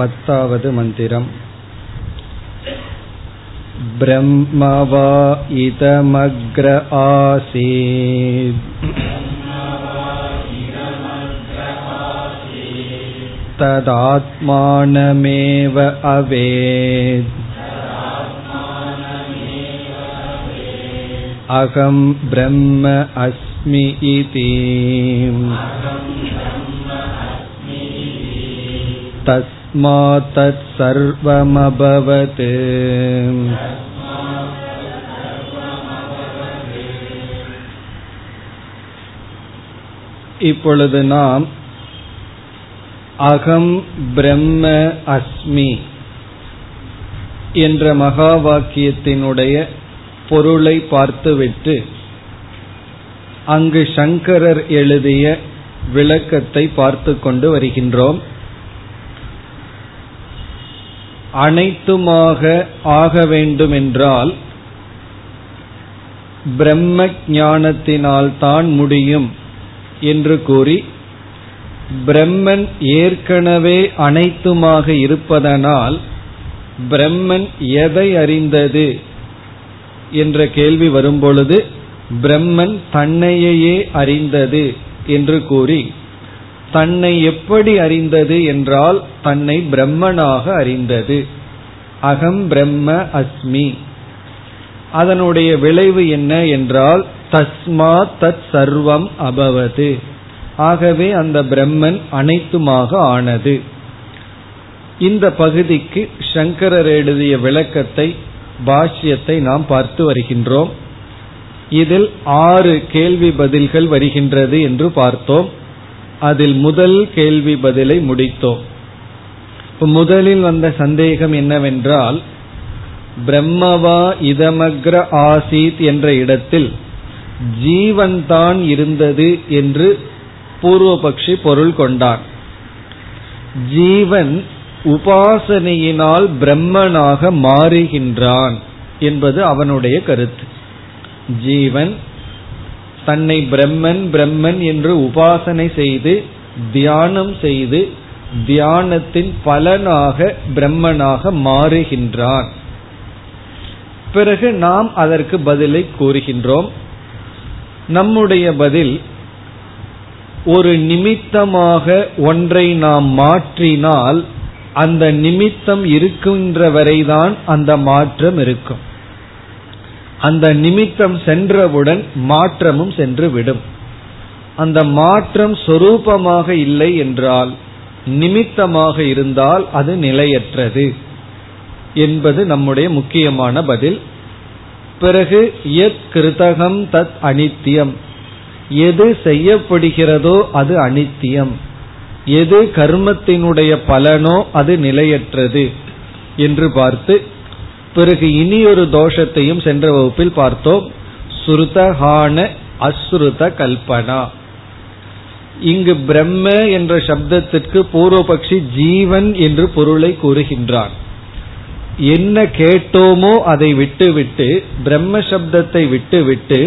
पत्तावद् मन्दिरम् ब्रह्म वा इदमग्र आसीत् तदात्मानमेव अवेत् अहं ब्रह्म अस्मि इति तस्मात् तत्सर्वमभवत् இப்பொழுது நாம் அகம் பிரம்ம அஸ்மி என்ற மகா வாக்கியத்தினுடைய பொருளை பார்த்துவிட்டு அங்கு சங்கரர் எழுதிய விளக்கத்தை பார்த்து கொண்டு வருகின்றோம் அனைத்துமாக ஆக வேண்டுமென்றால் பிரம்ம ஞானத்தினால்தான் முடியும் என்று கூறி பிரம்மன் ஏற்கனவே அனைத்துமாக இருப்பதனால் பிரம்மன் எதை அறிந்தது என்ற கேள்வி வரும்பொழுது பிரம்மன் தன்னையே அறிந்தது என்று கூறி தன்னை எப்படி அறிந்தது என்றால் தன்னை பிரம்மனாக அறிந்தது. அகம் பிரம்ம அஸ்மி. அதனுடைய விளைவு என்ன என்றால் தஸ்மா தத் சர்வம் அபவது. ஆகவே அந்த பிரம்மன் அனைத்துமாக ஆனது. இந்த பகுதிக்கு சங்கரர் எழுதிய விளக்கத்தை பாஷ்யத்தை நாம் பார்த்து வருகின்றோம். இதில் ஆறு கேள்வி பதில்கள் வருகின்றது என்று பார்த்தோம். அதில் முதல் கேள்வி பதிலை முடித்தோம். முதலில் வந்த சந்தேகம் என்னவென்றால் பிரம்மவா இதமக்ர ஆசீத் என்ற இடத்தில் ஜீவன் தான் இருந்தது என்று பூர்வபக்ஷி பொருள் கொண்டான் ஜீவன் உபாசனையினால் பிரம்மனாக மாறுகின்றான் என்பது அவனுடைய கருத்து. ஜீவன் தன்னை பிரம்மன் பிரம்மன் என்று உபாசனை செய்து தியானம் செய்து தியானத்தின் பலனாக பிரம்மனாக மாறுகின்றான். பிறகு நாம் அதற்கு பதிலை கூறுகின்றோம். நம்முடைய பதில் ஒரு நிமித்தமாக ஒன்றை நாம் மாற்றினால் அந்த நிமித்தம் இருக்கின்ற வரைதான் அந்த மாற்றம் இருக்கும். அந்த நிமித்தம் சென்றவுடன் மாற்றமும் சென்று விடும் அந்த மாற்றம் சொரூபமாக இல்லை என்றால் நிமித்தமாக இருந்தால் அது நிலையற்றது என்பது நம்முடைய முக்கியமான பதில். பிறகு எத் கிருதகம் தத் அனித்தியம். எது செய்யப்படுகிறதோ அது அனித்தியம். எது கர்மத்தினுடைய பலனோ அது நிலையற்றது என்று பார்த்து பிறகு இனி ஒரு தோஷத்தையும் சென்ற வகுப்பில் பார்த்தோம். சுருதஹான அஸ்ருத கல்பனா. இங்கு பிரம்ம என்ற சப்தத்திற்கு பூர்வபக்ஷி ஜீவன் என்று பொருளை கூறுகின்றான். என்ன கேட்டோமோ அதை விட்டுவிட்டு பிரம்ம சப்தத்தை விட்டுவிட்டு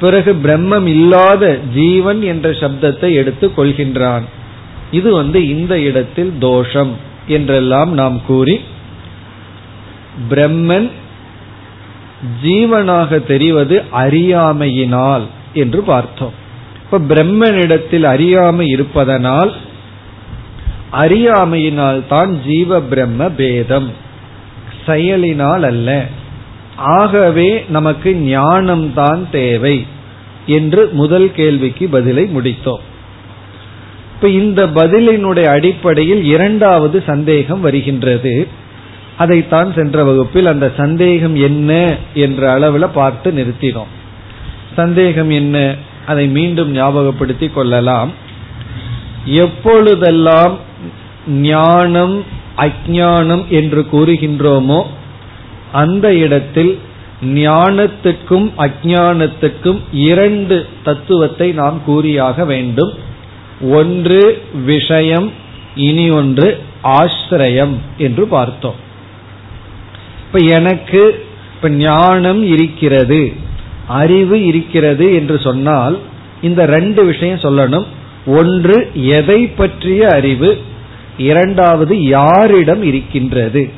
பிறகு பிரம்மம் இல்லாத ஜீவன் என்ற சப்தத்தை எடுத்துக் கொள்கின்றான். இது வந்து இந்த இடத்தில் தோஷம் என்றெல்லாம் நாம் கூறி பிரம்மன் ஜீவனாக தெரிவது அறியாமையினால் என்று பார்த்தோம். இப்ப பிரம்மனிடத்தில் அறியாமை இருப்பதனால் அறியாமையினால் தான் ஜீவ பிரம்ம பேதம். செயலினால் அல்ல. ஆகவே நமக்கு ஞானம்தான் தேவை என்று முதல் கேள்விக்கு பதிலை முடித்தோம். இப்ப இந்த பதிலினுடைய அடிப்படையில் இரண்டாவது சந்தேகம் வருகின்றது. அதைத்தான் சென்ற வகுப்பில் அந்த சந்தேகம் என்ன என்ற அளவில் பார்த்து நிறுத்தினோம். சந்தேகம் என்ன? அதை மீண்டும் ஞாபகப்படுத்தி கொள்ளலாம். எப்பொழுதெல்லாம் ஞானம் அஜானம் என்று கூறுகின்றோமோ அந்த இடத்தில் ஞானத்துக்கும் அஜானத்துக்கும் இரண்டு தத்துவத்தை நாம் கூறியாக வேண்டும். ஒன்று விஷயம் இனி ஒன்று ஆசிரயம் என்று பார்த்தோம். இப்ப எனக்கு இப்ப ஞானம் இருக்கிறது அறிவு இருக்கிறது என்று சொன்னால் இந்த ரெண்டு விஷயம் சொல்லணும். ஒன்று எதை பற்றிய அறிவு? இரண்டாவது யாரிடம் இருக்கின்றது?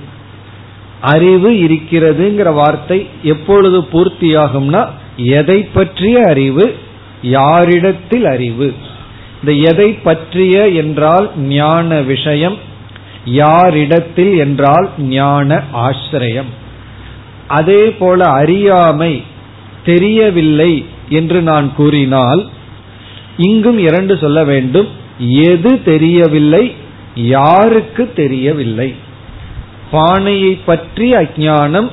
அறிவு இருக்கிறதுங்கிற வார்த்தை எப்பொழுது பூர்த்தியாகும்னா எதை பற்றிய அறிவு? யாரிடத்தில் அறிவு. இந்த எதை பற்றிய என்றால் ஞான விஷயம் யாரிடத்தில் என்றால் ஞான ஆசிரியம். அதே போல அறியாமை தெரியவில்லை என்று நான் கூறினால் இங்கும் இரண்டு சொல்ல வேண்டும். எது தெரியவில்லை யாருக்கு தெரியவில்லை? பானையை பற்றி அஜானம்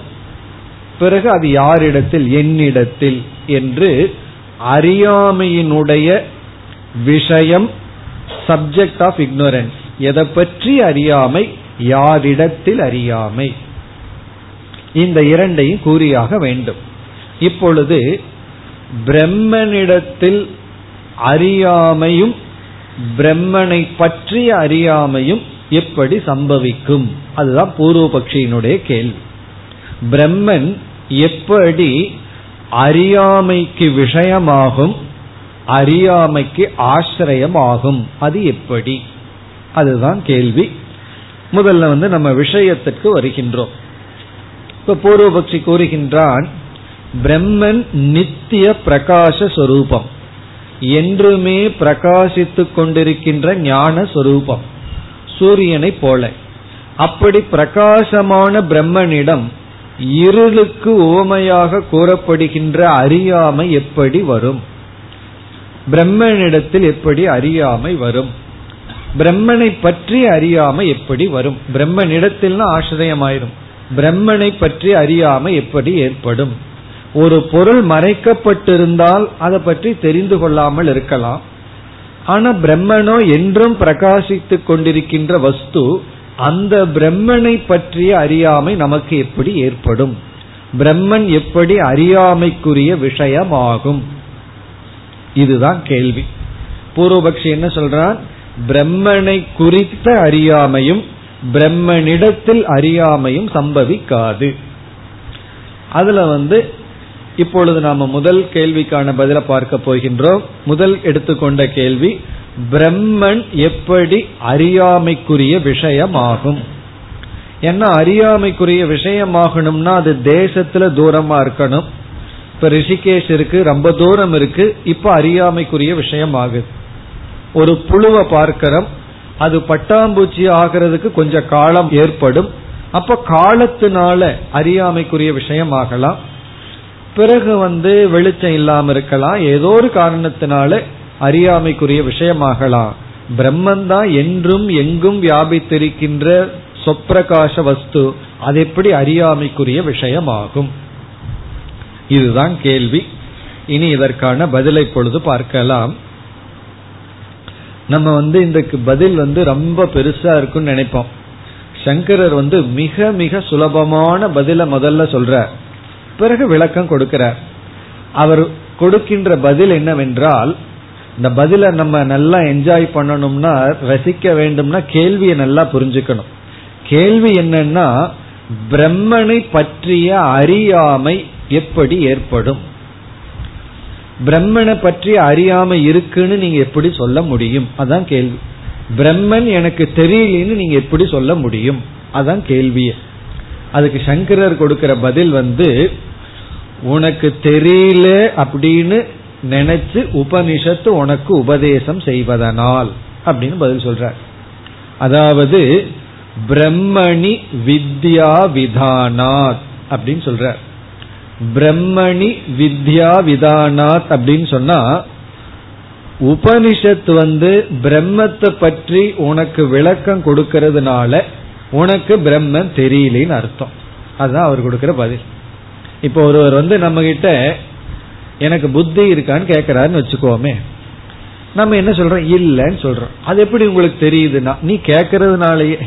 பிறகு அது யாரிடத்தில் என்னிடத்தில் என்று அறியாமையினுடைய விஷயம் சப்ஜெக்ட் ஆஃப் இக்னோரன்ஸ் எதை பற்றி அறியாமை? யாரிடத்தில் அறியாமை? இந்த இரண்டையும் கூறியாக வேண்டும். இப்பொழுது பிரம்மனிடத்தில் அறியாமையும் பிரம்மனை பற்றிய அறியாமையும் எப்படி சம்பவிக்கும்? அதுதான் பூர்வபக்ஷியினுடைய கேள்வி. பிரம்மன் எப்படி அறியாமைக்கு விஷயமாகும் அறியாமைக்கு ஆசிரியமாகும்? அது எப்படி? அதுதான் கேள்வி. முதல்ல வந்து நம்ம விஷயத்திற்கு வருகின்றோம். இப்ப பூர்வபக்ஷி கூறுகின்றான் பிரம்மன் நித்திய பிரகாச சொரூபம். என்றுமே பிரகாசித்துக் கொண்டிருக்கின்ற ஞான சொரூபம். சூரியனை போல. அப்படி பிரகாசமான பிரம்மனிடம் இருளுக்கு உவமையாக கூறப்படுகின்ற அறியாமை எப்படி வரும்? பிரம்மனிடத்தில் எப்படி அறியாமை வரும்? பிரம்மனை பற்றி அறியாமை எப்படி வரும்? பிரம்மனிடத்தில்னா ஆசிரியமாயிரும். பிரம்மனை பற்றி அறியாமை எப்படி ஏற்படும்? ஒரு பொருள் மறைக்கப்பட்டிருந்தால் அதை பற்றி தெரிந்து கொள்ளாமல் இருக்கலாம். ஆனா பிரம்மனோ என்றும் பிரகாசித்துக் கொண்டிருக்கின்ற வஸ்து அந்த பிரம்மனை பற்றிய அறியாமை நமக்கு எப்படி ஏற்படும்? பிரம்மன் எப்படி அறியாமைக்குரிய விஷயமாகும்? இதுதான் கேள்வி. பூர்வபக்ஷி என்ன சொல்றான்? பிரம்மனை குறித்த அறியாமையும் பிரம்மனிடத்தில் அறியாமையும் சம்பவிக்காது. அதுல வந்து இப்பொழுது நாம முதல் கேள்விக்கான பதில பார்க்க போகின்றோம். முதல் எடுத்துக்கொண்ட கேள்வி பிரம்மன் எப்படி அறியாமைக்குரிய விஷயமாகும்? ஏன்னா அறியாமைக்குரிய விஷயமாகணும்னா அது தேசத்துல தூரமா இருக்கணும். இப்ப ரிஷிகேஷ் இருக்கு ரொம்ப தூரம் இருக்கு இப்ப அறியாமைக்குரிய விஷயம் ஆகுது ஒரு புழுவை பார்க்கிறோம். அது பட்டாம்பூச்சி ஆகிறதுக்கு கொஞ்சம் காலம் ஏற்படும். அப்ப காலத்தினால அறியாமைக்குரிய விஷயம் ஆகலாம். பிறகு வந்து வெளிச்சம் இல்லாம இருக்கலாம். ஏதோ ஒரு காரணத்தினால அறியாமைக்குரிய விஷயமாகலாம் பிரம்மந்தான் என்றும் எங்கும் வியாபித்திருக்கின்ற சொப்பிரகாச வஸ்து. அது எப்படி அறியாமைக்குரிய விஷயமாகும் இதுதான் கேள்வி. இனி இதற்கான பதிலை பொழுது பார்க்கலாம். நம்ம வந்து இதுக்கு பதில் வந்து ரொம்ப பெருசா இருக்கும்னு நினைப்போம். சங்கரர் வந்து மிக மிக சுலபமான பதில முதல்ல சொல்றார். பிறகு விளக்கம் கொடுக்கிறார். அவர் கொடுக்கின்ற பதில் என்னவென்றால் இந்த பதில நம்ம நல்லா என்ஜாய் பண்ணணும்னா ரசிக்க வேண்டும்னா கேள்வியை நல்லா புரிஞ்சுக்கணும். கேள்வி என்னன்னா பிரம்மனை பற்றிய அறியாமை எப்படி ஏற்படும்? பிரம்மனை பற்றி அறியாம இருக்குன்னு நீங்க எப்படி சொல்ல முடியும்? அதான் கேள்வி. பிரம்மன் எனக்கு தெரியலன்னு நீங்க எப்படி சொல்ல முடியும்? அதான் கேள்விய அதுக்கு சங்கரர் கொடுக்கிற பதில் வந்து உனக்கு தெரியல அப்படின்னு நினைச்சு உபனிஷத்து உனக்கு உபதேசம் செய்வதனால் அப்படின்னு பதில் சொல்றார். அதாவது பிரம்மணி வித்யா விதானாத் அப்படின்னு சொல்றார். பிரம்மணி வித்யா விதானாத் அப்படின்னு சொன்னா உபனிஷத் வந்து பிரம்மத்தை பற்றி உனக்கு விளக்கம் கொடுக்கறதுனால உனக்கு பிரம்மன் தெரியலன்னு அர்த்தம். அதுதான் அவர் கொடுக்கிற பதில். இப்போ ஒருவர் வந்து நம்ம கிட்ட எனக்கு புத்தி இருக்கான்னு கேட்கிறாருன்னு வச்சுக்கோமே. நம்ம என்ன சொல்றோம்? இல்லைன்னு சொல்றோம். அது எப்படி உங்களுக்கு தெரியுதுன்னா நீ கேட்கறதுனாலயே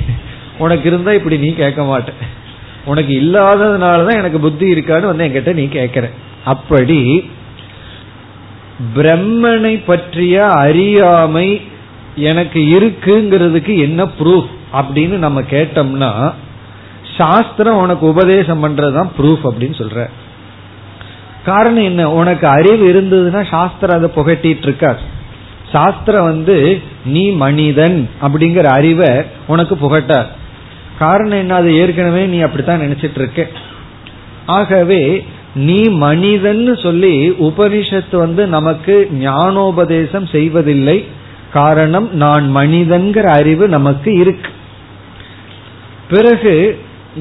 உனக்கு இருந்தா இப்படி நீ கேட்க மாட்டேன் உனக்கு இல்லாததுனாலதான் எனக்கு புத்தி இருக்கான்னு வந்து என்கிட்ட நீ கேட்கிற. அப்படி பிரம்மனை பற்றிய அறியாமை எனக்கு இருக்குங்கிறதுக்கு என்ன ப்ரூஃப் அப்படின்னு நம்ம கேட்டோம்னா சாஸ்திரம் உனக்கு உபதேசம் பண்றதுதான் ப்ரூஃப் அப்படின்னு சொல்ற. காரணம் என்ன? உனக்கு அறிவு இருந்ததுன்னா சாஸ்திரம் அதை புகட்டிட்டு இருக்கார். சாஸ்திரம் வந்து நீ மனிதன் அப்படிங்கிற அறிவை உனக்கு புகட்டார். காரணம் என்ன? அது ஏற்கனவே நீ அப்படித்தான் நினைச்சிட்டு இருக்க ஆகவே நீ மனிதன் சொல்லி உபனிஷத்து வந்து நமக்கு ஞானோபதேசம் செய்வதில்லை. காரணம் நான் மனிதன்கிற அறிவு நமக்கு இருக்கு. பிறகு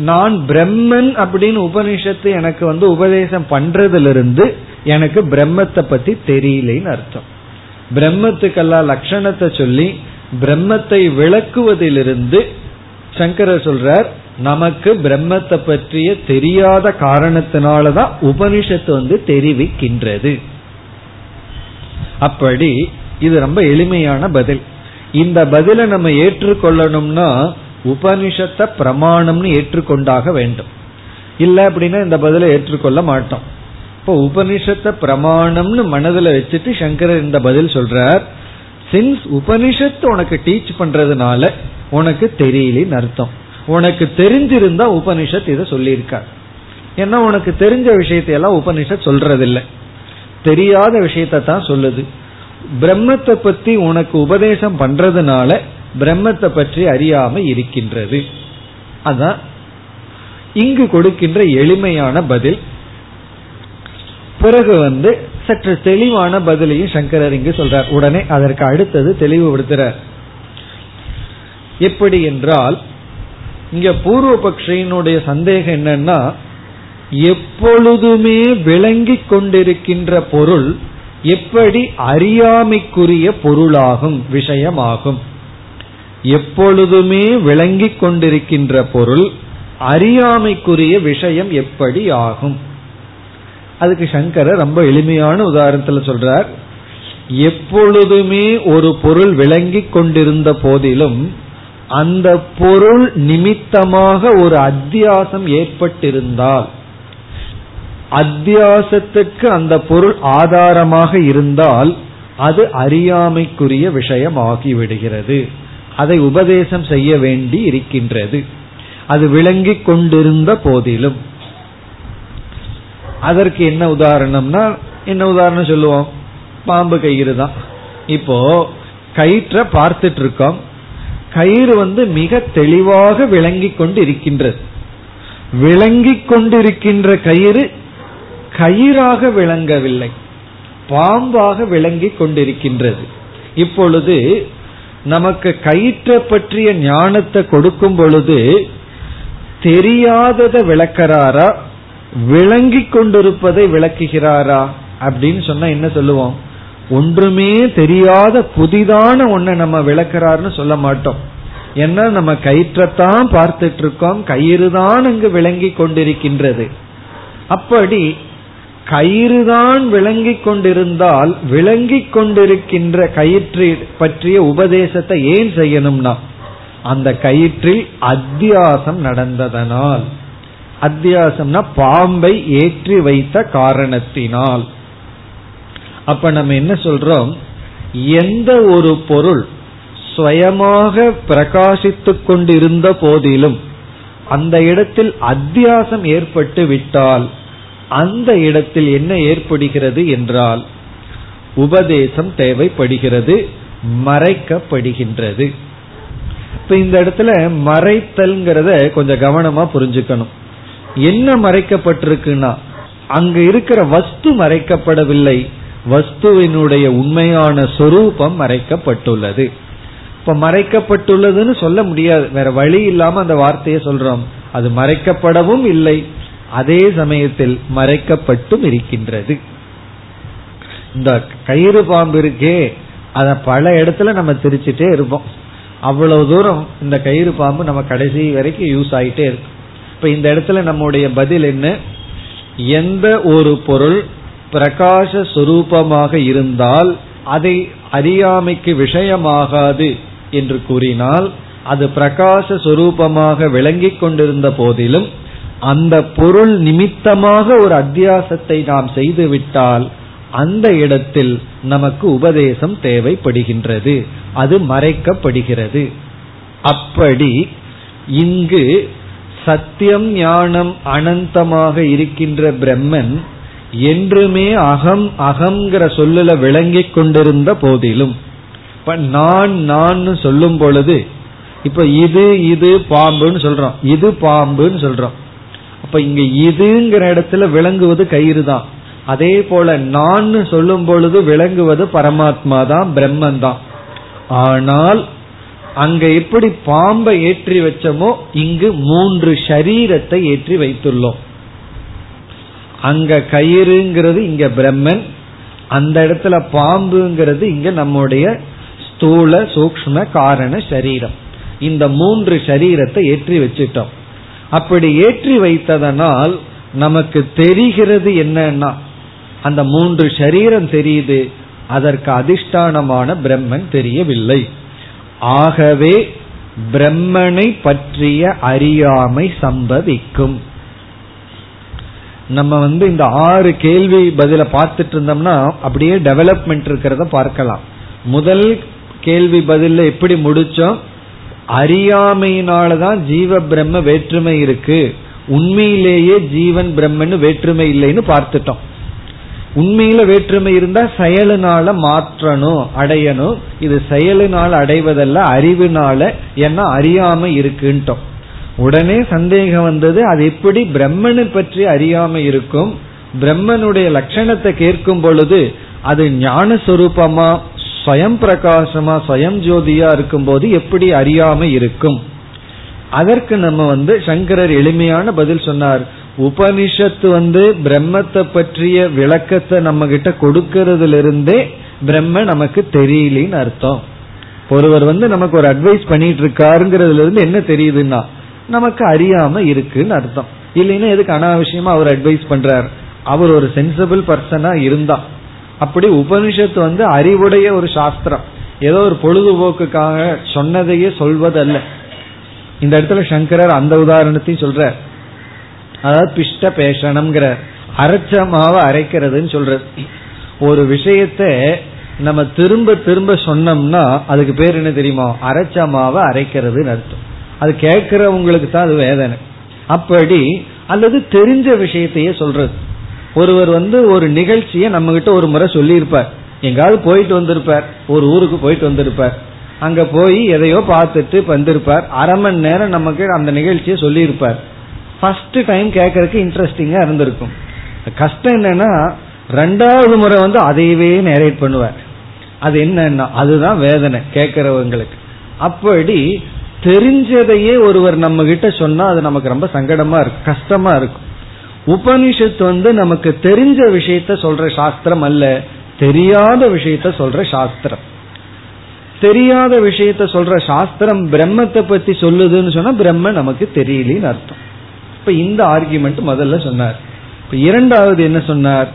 நான் பிரம்மன் அப்படின்னு உபனிஷத்து எனக்கு வந்து உபதேசம் பண்றதிலிருந்து எனக்கு பிரம்மத்தை பத்தி தெரியலேன்னு அர்த்தம். பிரம்மத்துக்கெல்லாம் லட்சணத்தை சொல்லி பிரம்மத்தை விளக்குவதிலிருந்து சங்கரர் சொல்றார் நமக்கு பிரம்மத்தை பற்றிய தெரியாத காரணத்தினாலதான் உபனிஷத்து வந்து தெரிவிக்கின்றது. அப்படி இது ரொம்ப எளிமையான பதில். இந்த பதிலை நம்ம ஏற்றுக்கொள்ளணும்னா உபனிஷத்தை பிரமாணம்னு ஏற்றுக்கொண்டாக வேண்டும். இல்ல அப்படின்னா இந்த பதிலை ஏற்றுக்கொள்ள மாட்டோம். இப்போ உபனிஷத்தை பிரமாணம்னு மனதில் வச்சுட்டு சங்கரர் இந்த பதில் சொல்றார் சின்ஸ் உபனிஷத்து உனக்கு டீச் பண்றதுனால உனக்கு தெரியலன்னு அர்த்தம். உனக்கு தெரிஞ்சிருந்தா உபனிஷத் இதை சொல்லியிருக்கார். ஏன்னா உனக்கு தெரிஞ்ச விஷயத்தையெல்லாம் உபனிஷத் சொல்றதில்லை. தெரியாத விஷயத்த தான் சொல்லுது. பிரம்மத்தை பத்தி உனக்கு உபதேசம் பண்றதுனால பிரம்மத்தை பற்றி அறியாம இருக்கின்றது. அதான் இங்கு கொடுக்கின்ற எளிமையான பதில். பிறகு வந்து சற்று தெளிவான பதிலையும் சங்கரர் இங்கு சொல்றார். உடனே அதற்கு அடுத்தது தெளிவுபடுத்துறார். எப்படி என்றால் இங்க பூர்வபக்ஷியினுடைய சந்தேகம் என்னன்னா எப்பொழுதுமே விளங்கி கொண்டிருக்கின்ற பொருள் எப்படி அறியாமைக்குரிய பொருளாகும் விஷயமாகும். எப்பொழுதுமே விளங்கி கொண்டிருக்கின்ற பொருள் அறியாமைக்குரிய விஷயம் எப்படி ஆகும்? அதுக்கு சங்கரர் ரொம்ப எளிமையான உதாரணத்துல சொல்றார். எப்பொழுதுமே ஒரு பொருள் விளங்கி கொண்டிருந்த போதிலும் அந்த பொருள் நிமித்தமாக ஒரு அத்தியாசம் ஏற்பட்டிருந்தால் அத்தியாசத்துக்கு அந்த பொருள் ஆதாரமாக இருந்தால் அது அறியாமைக்குரிய விஷயம் ஆகிவிடுகிறது அதை உபதேசம் செய்ய வேண்டி இருக்கின்றது. அது விளங்கி கொண்டிருந்த போதிலும். அதற்கு என்ன உதாரணம்னா என்ன உதாரணம் சொல்லுவோம்? பாம்பு கயிறு தான். இப்போ கயிற்ற பார்த்துட்டு இருக்கோம். கயிறு வந்து மிக தெளிவாக விளங்கி கொண்டு இருக்கின்றது விளங்கி கொண்டிருக்கின்ற கயிறு கயிறாக விளங்கவில்லை. பாம்பாக விளங்கி கொண்டிருக்கின்றது. இப்பொழுது நமக்கு கயிற்ற பற்றிய ஞானத்தை கொடுக்கும் பொழுது தெரியாததை விளக்கிறாரா? விளங்கி கொண்டிருப்பதை விளக்குகிறாரா? அப்படின்னு சொன்னா என்ன சொல்லுவோம்? ஒன்றுமே தெரியாத புதிதான ஒன்ன நம்ம விளக்குறாருன்னு சொல்ல மாட்டோம். ஏன்னா நம்ம கயிற்றத்தான் பார்த்துட்டு இருக்கோம் கயிறு தான் அங்கு விளங்கி கொண்டிருக்கின்றது. அப்படி கயிறுதான் விளங்கி கொண்டிருந்தால் விளங்கி கொண்டிருக்கின்ற கயிற்று பற்றிய உபதேசத்தை ஏன் செய்யணும்னா அந்த கயிற்றில் அத்தியாசம் நடந்ததனால். அத்தியாசம்னா பாம்பை ஏற்றி வைத்த காரணத்தினால். அப்ப நம்ம என்ன சொல்றோம்? எந்த ஒரு பொருள் சுயமாக பிரகாசித்துக் கொண்டிருந்த போதிலும் அந்த இடத்தில் அத்தியாசம் ஏற்பட்டு விட்டால் அந்த இடத்தில் என்ன ஏற்படுகிறது என்றால் உபதேசம் தேவைப்படுகிறது மறைக்கப்படுகின்றது. இப்ப இந்த இடத்துல மறைத்தல்ங்கிறத கொஞ்சம் கவனமா புரிஞ்சுக்கணும். என்ன மறைக்கப்பட்டிருக்குன்னா அங்க இருக்கிற வஸ்து மறைக்கப்படவில்லை. வஸ்துவினுடைய உண்மையான சொரூபம் மறைக்கப்பட்டுள்ளது. இப்ப மறைக்கப்பட்டுள்ளதுன்னு சொல்ல முடியாது. வேற வழி இல்லாம அந்த வார்த்தையை சொல்றோம். அது மறைக்கப்படவும் இல்லை. அதே சமயத்தில் மறைக்கப்பட்டும் இருக்கின்றது. இந்த கயிறு பாம்பு இருக்கே அத பல இடத்துல நம்ம திரிச்சுட்டே இருப்போம். அவ்வளவு தூரம் இந்த கயிறு பாம்பு நம்ம கடைசி வரைக்கும் யூஸ் ஆயிட்டே இருக்கும். இப்ப இந்த இடத்துல நம்முடைய பதில் என்ன? எந்த ஒரு பொருள் பிரகாச சுரூபமாக இருந்தால் அதை அறியாமைக்கு விஷயமாகாது என்று கூறினால் அது பிரகாச சுரூபமாக விளங்கிக் கொண்டிருந்த போதிலும் அந்த பொருள் நிமித்தமாக ஒரு அத்தியாசத்தை நாம் செய்துவிட்டால் அந்த இடத்தில் நமக்கு உபதேசம் தேவைப்படுகின்றது. அது மறைக்கப்படுகிறது. அப்படி இங்கு சத்தியம் ஞானம் அனந்தமாக இருக்கின்ற பிரம்மன் என்றுமே அகம் அகங்கிற சொல்லுல விளங்கிக் கொண்டிருந்த போதிலும். இப்ப நான் நான் சொல்லும் பொழுது இப்ப இது இது பாம்புன்னு சொல்றோம். இது பாம்புன்னு சொல்றோம். அப்ப இங்க இதுங்கிற இடத்துல விளங்குவது கயிறு தான் அதே போல நான் சொல்லும் பொழுது விளங்குவது பரமாத்மா தான் பிரம்மன் தான் ஆனால் அங்க எப்படி பாம்பை ஏற்றி வச்சோமோ இங்கு மூன்று ஷரீரத்தை ஏற்றி வைத்துள்ளோம். அங்க கயிறுங்கிறது இங்க பிரம்மன் அந்த இடத்துல பாம்புங்கிறது இங்க நம்முடைய ஸ்தூல சூக்ம காரண சரீரம். இந்த மூன்று சரீரத்தை ஏற்றி வச்சிட்டோம். அப்படி ஏற்றி வைத்ததனால் நமக்கு தெரிகிறது என்னன்னா அந்த மூன்று சரீரம் தெரியுது அதற்கு அதிஷ்டானமான பிரம்மன் தெரியவில்லை. ஆகவே பிரம்மனை பற்றிய அறியாமை சம்பவிக்கும். நம்ம வந்து இந்த ஆறு கேள்வி பதில பார்த்துட்டு இருந்தோம்னா அப்படியே டெவலப்மெண்ட் இருக்கிறத பார்க்கலாம். முதல் கேள்வி பதில எப்படி முடிச்சோம்? அறியாமையினாலதான் ஜீவ பிரம்ம வேற்றுமை இருக்கு. உண்மையிலேயே ஜீவன் பிரம்மன் வேற்றுமை இல்லைன்னு பார்த்துட்டோம். உண்மையில வேற்றுமை இருந்தா செயலினால மாற்றணும் அடையணும். இது செயலினால் அடைவதல்ல அறிவுனால ஏன்னா அறியாம இருக்குன்ட்டோம். உடனே சந்தேகம் வந்தது அது எப்படி பிரம்மனை பற்றி அறியாம இருக்கும்? பிரம்மனுடைய லட்சணத்தை கேட்கும் பொழுது அது ஞான சொரூபமா ஸ்வயம் பிரகாசமா ஸ்வயம் ஜோதியா இருக்கும் போது எப்படி அறியாம இருக்கும்? அதற்கு நம்ம வந்து சங்கரர் எளிமையான பதில் சொன்னார். உபனிஷத்து வந்து பிரம்மத்தை பற்றிய விளக்கத்தை நம்ம கிட்ட கொடுக்கறதுல இருந்தே பிரம்ம நமக்கு தெரியலின்னு அர்த்தம். ஒருவர் வந்து நமக்கு ஒரு அட்வைஸ் பண்ணிட்டு இருக்காருங்கிறதுல இருந்து என்ன தெரியுதுன்னா நமக்கு அறியாம இருக்குன்னு அர்த்தம். இல்லைன்னா எதுக்கு அனாவசியமா அவர் அட்வைஸ் பண்றார்? அவர் ஒரு சென்சிபிள் பர்சனா இருந்தா. அப்படி உபனிஷத்து வந்து அறிவுடைய ஒரு சாஸ்திரம். ஏதோ ஒரு பொழுதுபோக்குக்காக சொன்னதையே சொல்வதல்ல. இந்த இடத்துல சங்கரர் அந்த உதாரணத்தையும் சொல்ற அதாவது பிஷ்ட பேஷணம்ங்கிற அரைச்ச மாவை அரைக்கிறதுன்னு சொல்ற ஒரு விஷயத்த நம்ம திரும்ப திரும்ப சொன்னோம்னா அதுக்கு பேர் என்ன தெரியுமா? அரைச்ச மாவை அரைக்கிறதுன்னு அர்த்தம். அது கேட்கிறவங்களுக்கு தான் அது வேதனை. அப்படி அல்லது தெரிஞ்ச விஷயத்தையே சொல்றது. ஒருவர் வந்து ஒரு நிகழ்ச்சியை நம்ம கிட்ட ஒரு முறை சொல்லியிருப்பார். எங்காவது போயிட்டு வந்திருப்பார். ஒரு ஊருக்கு போயிட்டு வந்திருப்பார். அங்க போய் எதையோ பார்த்துட்டு வந்திருப்பார். அரை மணி நேரம் நமக்கு அந்த நிகழ்ச்சியை சொல்லியிருப்பார். ஃபர்ஸ்ட் டைம் கேட்கறதுக்கு இன்ட்ரெஸ்டிங்கா இருந்திருக்கும். கஷ்டம் என்னன்னா ரெண்டாவது முறை வந்து அதையவே நேரேட் பண்ணுவார். அது என்னன்னா அதுதான் வேதனை கேட்கிறவங்களுக்கு. அப்படி தெரிஞ்சதையே ஒருவர் நம்ம கிட்ட சொன்னா அது நமக்கு ரொம்ப சங்கடமா இருக்கும் கஷ்டமா இருக்கும் உபனிஷத்து வந்து நமக்கு தெரிஞ்ச விஷயத்த சொல்ற சாஸ்திரம் அல்ல தெரியாத விஷயத்த சொல்ற சாஸ்திரம். தெரியாத விஷயத்த சொல்ற சாஸ்திரம் பிரம்மத்தை பத்தி சொல்லுதுன்னு சொன்னா பிரம்ம நமக்கு தெரியலன்னு அர்த்தம். இப்ப இந்த ஆர்குமெண்ட் முதல்ல சொன்னார். இப்ப இரண்டாவது என்ன சொன்னார்?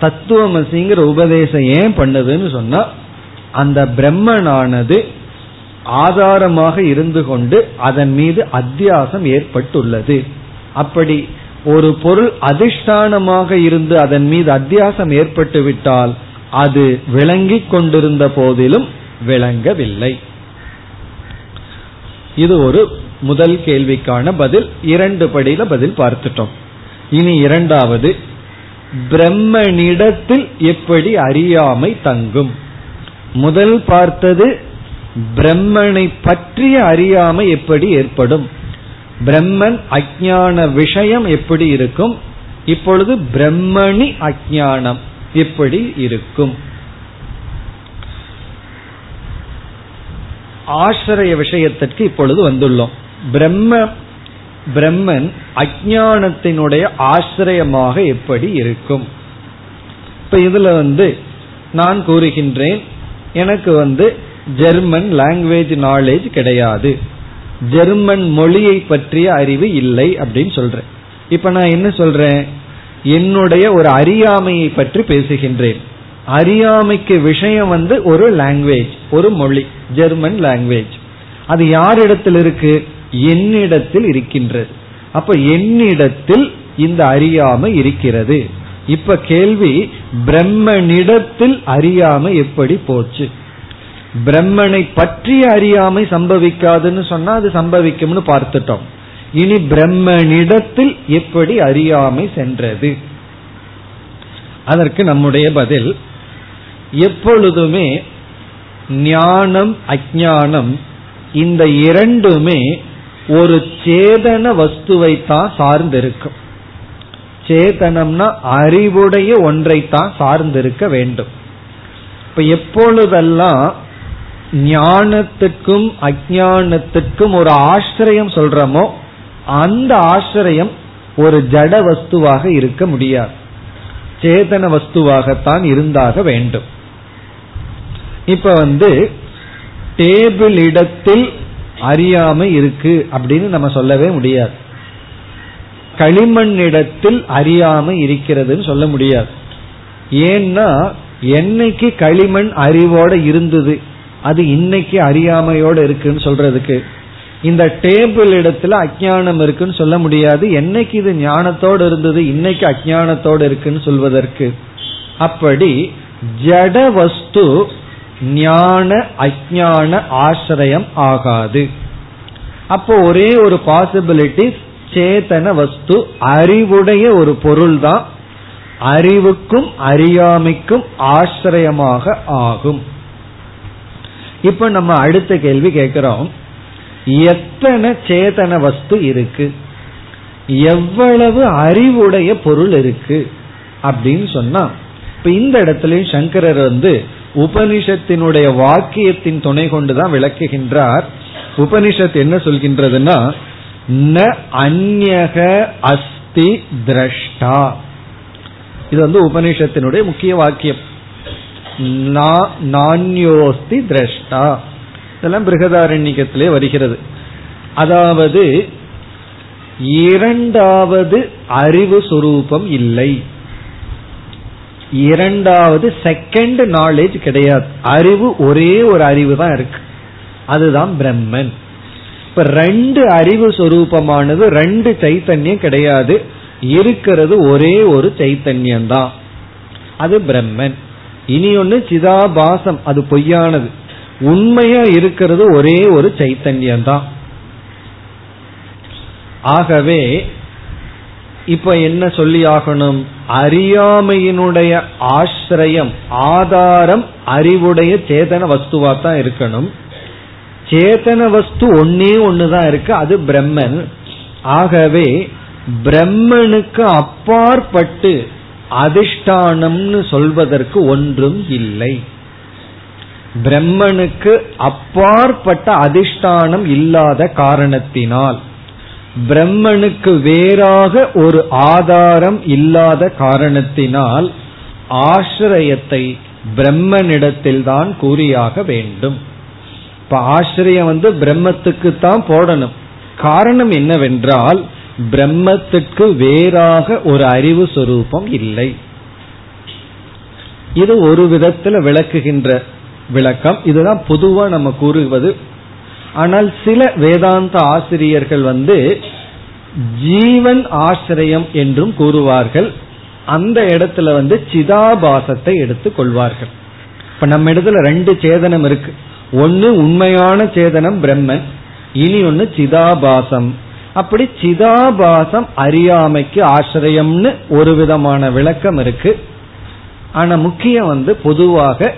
தத்துவமசிங்கிற உபதேசம் ஏன் பண்ணுதுன்னு சொன்னா அந்த பிரம்மனானது ஆதாரமாக இருந்து கொண்டு அதன் மீது அத்தியாசம் ஏற்பட்டுள்ளது. அப்படி ஒரு பொருள் அதிஷ்டானமாக இருந்து அதன் மீது அத்தியாசம் ஏற்பட்டு விட்டால் அது விளங்கிக் கொண்டிருந்த போதிலும் விளங்கவில்லை. இது ஒரு முதல் கேள்விக்கான பதில். இரண்டு படியில பதில் பார்த்துட்டோம். இனி இரண்டாவது பிரம்மனிடத்தில் எப்படி அறியாமை தங்கும்? முதல் பார்த்தது பிரம்மனை பற்றிய அறியாமை எப்படி ஏற்படும்? பிரம்மன் அஜான விஷயம் எப்படி இருக்கும்? இப்பொழுது பிரம்மணி அஜானம் எப்படி இருக்கும்? ஆசிரிய விஷயத்திற்கு இப்பொழுது வந்துள்ளோம். பிரம்ம பிரம்மன் அஜானத்தினுடைய ஆசிரியமாக எப்படி இருக்கும்? இப்ப இதுல வந்து நான் கூறுகின்றேன் எனக்கு வந்து ஜெர்மன் லாங்குவேஜ் நாலேஜ் கிடையாது. ஜெர்மன் மொழியை பற்றிய அறிவு இல்லை அப்படின்னு சொல்றேன். இப்ப நான் என்ன சொல்றேன்? என்னுடைய ஒரு அறியாமையை பற்றி பேசுகின்றேன். அறியாமைக்கு விஷயம் வந்து ஒரு லாங்குவேஜ் ஒரு மொழி ஜெர்மன் லாங்குவேஜ் அது யாரிடத்தில் இருக்கு? என்னிடத்தில் இருக்கின்றது. அப்ப என்னிடத்தில் இந்த அறியாமை இருக்கிறது. இப்ப கேள்வி பிரம்மனிடத்தில் அறியாமை எப்படி போச்சு? பிரம்மனை பற்றி அறியாமை சம்பவிக்காதுன்னு சொன்னா அது சம்பவிக்கும்னு பார்த்துட்டோம். இனி பிரம்மனிடத்தில் எப்படி அறியாமை சென்றது? அதற்கு நம்முடைய பதில் எப்பொழுதுமே ஞானம் அஜானம் இந்த இரண்டுமே ஒரு சேதன வஸ்துவை தான் சார்ந்திருக்கும். சேதனம்னா அறிவுடைய ஒன்றைத்தான் சார்ந்திருக்க வேண்டும். இப்ப எப்பொழுதெல்லாம் ஞானத்துக்கும் அஜானத்துக்கும் ஒரு ஆசிரியம் சொல்றோமோ அந்த ஆசிரியம் ஒரு ஜட வஸ்துவாக இருக்க முடியாது. சேதன வஸ்துவாகத்தான் இருந்தாக வேண்டும். இப்ப வந்து டேபிள் இடத்தில் அறியாமை இருக்கு அப்படின்னு நம்ம சொல்லவே முடியாது. களிமண் இடத்தில் அறியாமை இருக்கிறதுன்னு சொல்ல முடியாது. ஏன்னா என்னைக்கு களிமண் அறிவோட இருந்தது அது இன்னைக்கு அறியாமையோடு இருக்குன்னு சொல்றதுக்கு. இந்த டேபிள் இடத்துல அஜானம் இருக்குன்னு சொல்ல முடியாது. என்னைக்கு இது ஞானத்தோடு இருந்தது இன்னைக்கு அஜானத்தோடு இருக்குன்னு சொல்வதற்கு. அப்படி ஜட வஸ்து ஞான அஜான ஆசிரியம் ஆகாது. அப்போ ஒரே ஒரு பாசிபிலிட்டி சேத்தன வஸ்து அறிவுடைய ஒரு பொருள் தான் அறிவுக்கும் அறியாமைக்கும் ஆசிரியமாக ஆகும். இப்ப நம்ம அடுத்த கேள்வி கேட்கிறோம். எத்தனை சேதன வஸ்து இருக்கு? எவ்வளவு அறிவுடைய பொருள் இருக்கு? அப்படின்னு சொன்னா இப்ப இந்த இடத்துலயும் சங்கரர் வந்து உபனிஷத்தினுடைய வாக்கியத்தின் துணை கொண்டுதான் விளக்குகின்றார். உபனிஷத் என்ன சொல்கின்றதுன்னா ந அந்யக அஸ்தி திரஷ்டா. இது வந்து உபனிஷத்தினுடைய முக்கிய வாக்கியம். நான்யோஸ்தி திரஷ்டா. இதெல்லாம் பிருகதாரண்யத்திலே வருகிறது. அதாவது இரண்டாவது அறிவு சுரூபம் இல்லை. இரண்டாவது செகண்ட் நாலேஜ் கிடையாது. அறிவு ஒரே ஒரு அறிவு தான் இருக்கு. அதுதான் பிரம்மன். இப்ப ரெண்டு அறிவு சொரூபமானது ரெண்டு சைத்தன்யம் கிடையாது. இருக்கிறது ஒரே ஒரு சைத்தன்யம் தான் அது பிரம்மன். இனி ஒன்னு சிதாபாசம் அது பொய்யானது. உண்மையா இருக்கிறது ஒரே ஒரு சைத்தன்யம் தான் ஆகவே இப்ப என்ன சொல்லி ஆகணும்? அறியாமையினுடைய ஆசிரியம் ஆதாரம் அறிவுடைய சேதன வஸ்துவா தான் இருக்கணும். சேதன வஸ்து ஒன்னே ஒண்ணுதான் இருக்கு அது பிரம்மன். ஆகவே பிரம்மனுக்கு அப்பாற்பட்டு அதிஷ்டானம்னு சொல்வதற்கு ஒன்றும் இல்லை. பிரம்மனுக்கு அப்பாற்பட்ட அதிஷ்டானம் இல்லாத காரணத்தினால் பிரம்மனுக்கு வேறாக ஒரு ஆதாரம் இல்லாத காரணத்தினால் ஆசிரியத்தை பிரம்மனிடத்தில் தான் கூறியாக வேண்டும். இப்ப ஆசிரியம் வந்து பிரம்மத்துக்கு தான் போடணும். காரணம் என்னவென்றால் பிரம்மத்திற்கு வேறாக ஒரு அறிவு சொரூபம் இல்லை. இது ஒரு விதத்தில் விளக்குகின்ற விளக்கம். இதுதான் பொதுவா நம்ம கூறுவது. ஆனால் சில வேதாந்த ஆசிரியர்கள் வந்து ஜீவன் ஆசிரியம் என்றும் கூறுவார்கள். அந்த இடத்துல வந்து சிதாபாசத்தை எடுத்துக் கொள்வார்கள். இப்ப நம்ம இடத்துல ரெண்டு சேதனம் இருக்கு. ஒன்னு உண்மையான சேதனம் பிரம்மன் இனி ஒன்னு சிதாபாசம். அப்படி சிதாபாசம் அறியாமைக்கு ஆசிரியம்னு ஒரு விதமான விளக்கம் இருக்கு. ஆனா முக்கியம் வந்து பொதுவாக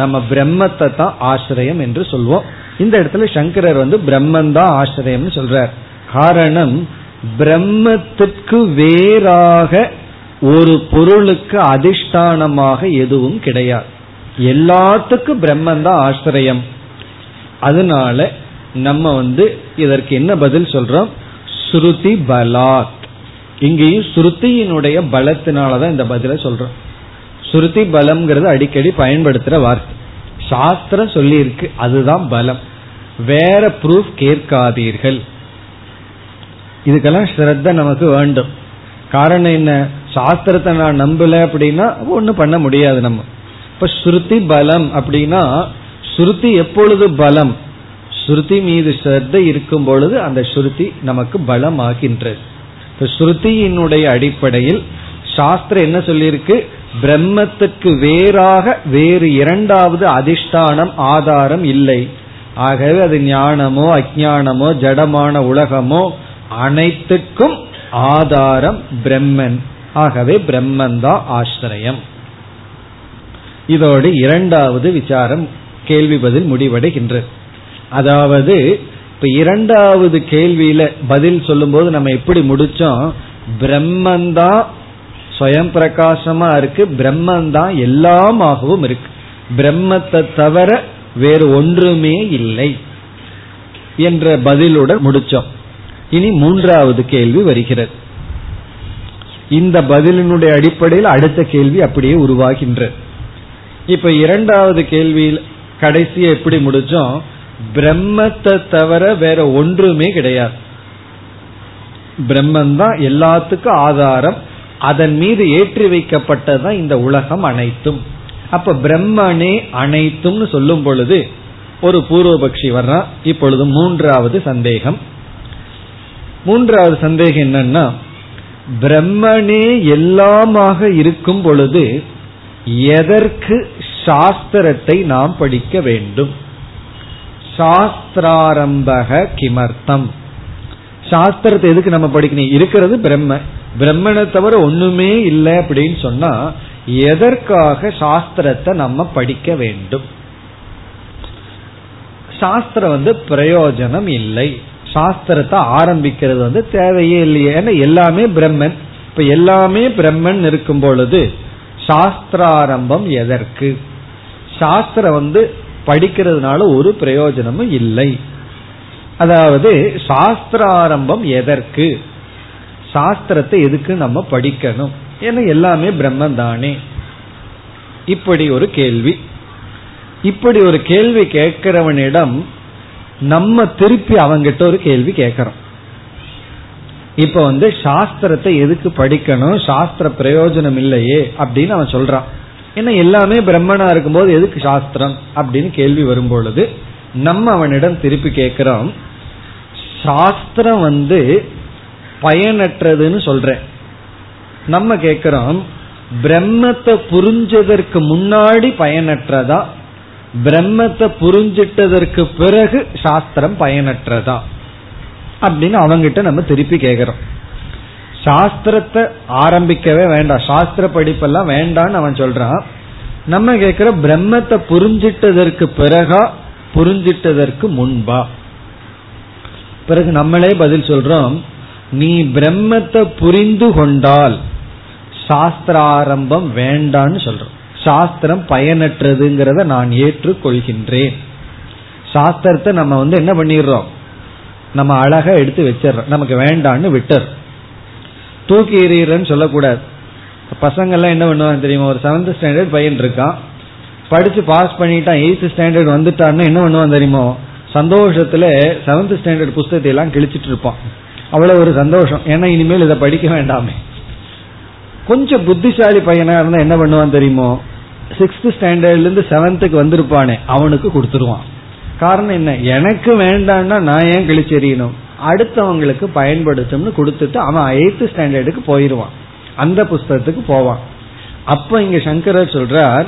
நம்ம பிரம்மத்தை தான் ஆசிரியம் என்று சொல்வோம். இந்த இடத்துல சங்கரர் வந்து பிரம்மன் தான் ஆசிரியம்னு சொல்றார். காரணம் பிரம்மத்துக்கு வேறாக ஒரு பொருளுக்கு அதிஷ்டானமாக எதுவும் கிடையாது. எல்லாத்துக்கும் பிரம்மன் தான் ஆசிரியம். அதனால நம்ம வந்து இதற்கு என்ன பதில் சொல்றோம்? ஸ்ருதி பலாத். இங்கேயும் ஸ்ருதியினுடைய பலத்தினாலதான் இந்த பதில சொல்றோம். ஸ்ருதி பலம்ங்கிறது அடிக்கடி பயன்படுத்துற வார்த்தை. சாஸ்திரம் சொல்லி இருக்கு அதுதான் பலம். வேற ப்ரூஃப் கேட்காதீர்கள். இதுக்கெல்லாம் ஸ்ரத்த நமக்கு வேண்டும். காரணம் என்ன? சாஸ்திரத்தை நான் நம்பல அப்படின்னா ஒன்றும் பண்ண முடியாது நம்ம. இப்ப ஸ்ருதி பலம் அப்படின்னா ஸ்ருதி எப்பொழுது பலம்? ஸ்ருதி மீது ஸ்ரத்த இருக்கும் பொழுது அந்த ஸ்ருதி நமக்கு பலம் ஆகின்றது இப்ப ஸ்ருதியினுடைய அடிப்படையில் சாஸ்திரம் என்ன சொல்லியிருக்கு? பிரம்மத்துக்கு வேறாக வேறு இரண்டாவது அதிஷ்டானம் ஆதாரம் இல்லை. ஆகவே அது ஞானமோ அஜானமோ ஜடமான உலகமோ அனைத்துக்கும் ஆதாரம் பிரம்மன். ஆகவே பிரம்மன் தான் ஆசிரியம். இதோடு இரண்டாவது விசாரம் கேள்வி பதில் முடிவடைகின்றது. அதாவது இப்ப இரண்டாவது கேள்வியில பதில் சொல்லும்போது நம்ம எப்படி முடிச்சோம்? பிரம்மந்தான் ஸ்வயம் பிரகாசமா இருக்கு பிரம்மந்தான் எல்லாமாகவும் இருக்கு. பிரம்மத்தை தவிர வேறு ஒன்றுமே இல்லை என்ற பதிலுடன் முடிச்சோம். இனி மூன்றாவது கேள்வி வருகிறது. இந்த பதிலினுடைய அடிப்படையில் அடுத்த கேள்வி அப்படியே உருவாகின்றது இப்ப இரண்டாவது கேள்வியில் கடைசியை எப்படி முடிச்சோம்? பிரம்மத்தை தவிர வேற ஒன்றுமே கிடையாது. பிரம்மன் தான் எல்லாத்துக்கும் ஆதாரம். அதன் மீது ஏற்றி வைக்கப்பட்டதான் இந்த உலகம் அனைத்தும். அப்ப பிரம்மனே அனைத்தும்னு சொல்லும் பொழுது ஒரு பூர்வபக்ஷி வர்றான் இப்பொழுது மூன்றாவது சந்தேகம். மூன்றாவது சந்தேகம் என்னன்னா பிரம்மனே எல்லாமாக இருக்கும் பொழுது எதற்கு சாஸ்திரத்தை நாம் படிக்க வேண்டும்? சாஸ்திராரம்பக கிமர்த்தம். சாஸ்திரத்தை எதுக்கு நம்ம படிக்கணும்? இருக்கிறது பிரம்ம. பிரம்மனை தவிர ஒண்ணுமே இல்லை அப்படின்னு சொன்னா எதற்காக சாஸ்திரத்தை நம்ம படிக்க வேண்டும்? சாஸ்திரம் வந்து பிரயோஜனம் இல்லை. சாஸ்திரத்தை ஆரம்பிக்கிறது வந்து தேவையே இல்லையே. ஏன்னா எல்லாமே பிரம்மன். இப்ப எல்லாமே பிரம்மன் இருக்கும் பொழுது சாஸ்திராரம்பம் எதற்கு? சாஸ்திரம் வந்து படிக்கிறதுனால ஒரு பிரயோஜனமும் இல்லை. அதாவது சாஸ்திராரம்பம் எதற்கு? சாஸ்திரத்தை எதுக்கு நம்ம படிக்கணும்? ஏன்னா எல்லாமே பிரம்மன் தானே இப்படி ஒரு கேள்வி. இப்படி ஒரு கேள்வி கேட்கிறவனிடம் நம்ம திருப்பி அவங்கிட்ட ஒரு கேள்வி கேட்கிறோம். இப்ப வந்து சாஸ்திரத்தை எதுக்கு படிக்கணும்? சாஸ்திர பிரயோஜனம் இல்லையே அப்படின்னு அவன் சொல்றான். ஏன்னா எல்லாமே பிரம்மனா இருக்கும்போது எதுக்கு சாஸ்திரம் அப்படின்னு கேள்வி வரும்பொழுது நம்ம அவனிடம் திருப்பி கேட்கிறோம் சாஸ்திரம் வந்து பயனற்றதுன்னு சொல்றேன். நம்ம கேட்கிறோம் பிரம்மத்தை புரிஞ்சதற்கு முன்னாடி பயனற்றதா? பிரம்மத்தை புரிஞ்சிட்டதற்கு பிறகு சாஸ்திரம் பயனற்றதா? அப்படின்னு அவங்கிட்ட நம்ம திருப்பி கேட்கிறோம். சாஸ்திரத்தை ஆரம்பிக்கவே வேண்டாம். சாஸ்திர படிப்பெல்லாம் வேண்டான்னு அவன் சொல்றான். நம்ம கேட்கிற பிரம்மத்தை புரிஞ்சிட்டதற்கு பிறகா புரிஞ்சிட்டதற்கு முன்பா. பிறகு நம்மளே பதில் சொல்றோம். நீ பிரம்மத்தை புரிந்து கொண்டால் சாஸ்திராரம்பம் வேண்டான்னு சொல்றோம். சாஸ்திரம் பயனற்றதுங்கிறத நான் ஏற்றுக்கொள்கின்றேன். சாஸ்திரத்தை நம்ம வந்து என்ன பண்ணிடுறோம்? நம்ம அழகா எடுத்து வச்சிடறோம். நமக்கு வேண்டான்னு விட்டுறோம். தூக்கி எறிகிறன்னு சொல்லக்கூடாது. பசங்கள்லாம் என்ன பண்ணுவாங்க தெரியுமா? ஒரு செவன்த் ஸ்டாண்டர்ட் பையன் இருக்கான். படிச்சு பாஸ் பண்ணிட்டான் எயித்து ஸ்டாண்டர்ட் வந்துட்டான்னு என்ன பண்ணுவான் தெரியுமோ? சந்தோஷத்துல செவன்த் ஸ்டாண்டர்ட் புஸ்தகத்தை எல்லாம் கிழிச்சிட்டு இருப்பான். அவ்வளவு ஒரு சந்தோஷம். ஏன்னா இனிமேல் இதை படிக்க வேண்டாமே. கொஞ்சம் புத்திசாலி பையனா இருந்தா என்ன பண்ணுவான் தெரியுமோ? சிக்ஸ்த் ஸ்டாண்டர்ட்ல இருந்து செவன்த்துக்கு வந்திருப்பானே அவனுக்கு கொடுத்துருவான். காரணம் என்ன? எனக்கு வேண்டாம்னா நான் ஏன் கிழிச்செறியணும்? அடுத்தவங்களுக்கு பயன்படுத்தும்னு கொடுத்துட்டு அவன் எயித்து ஸ்டாண்டர்டுக்கு போயிடுவான் அந்த புஸ்தகத்துக்கு போவான். அப்ப இங்க சங்கரர் சொல்றார்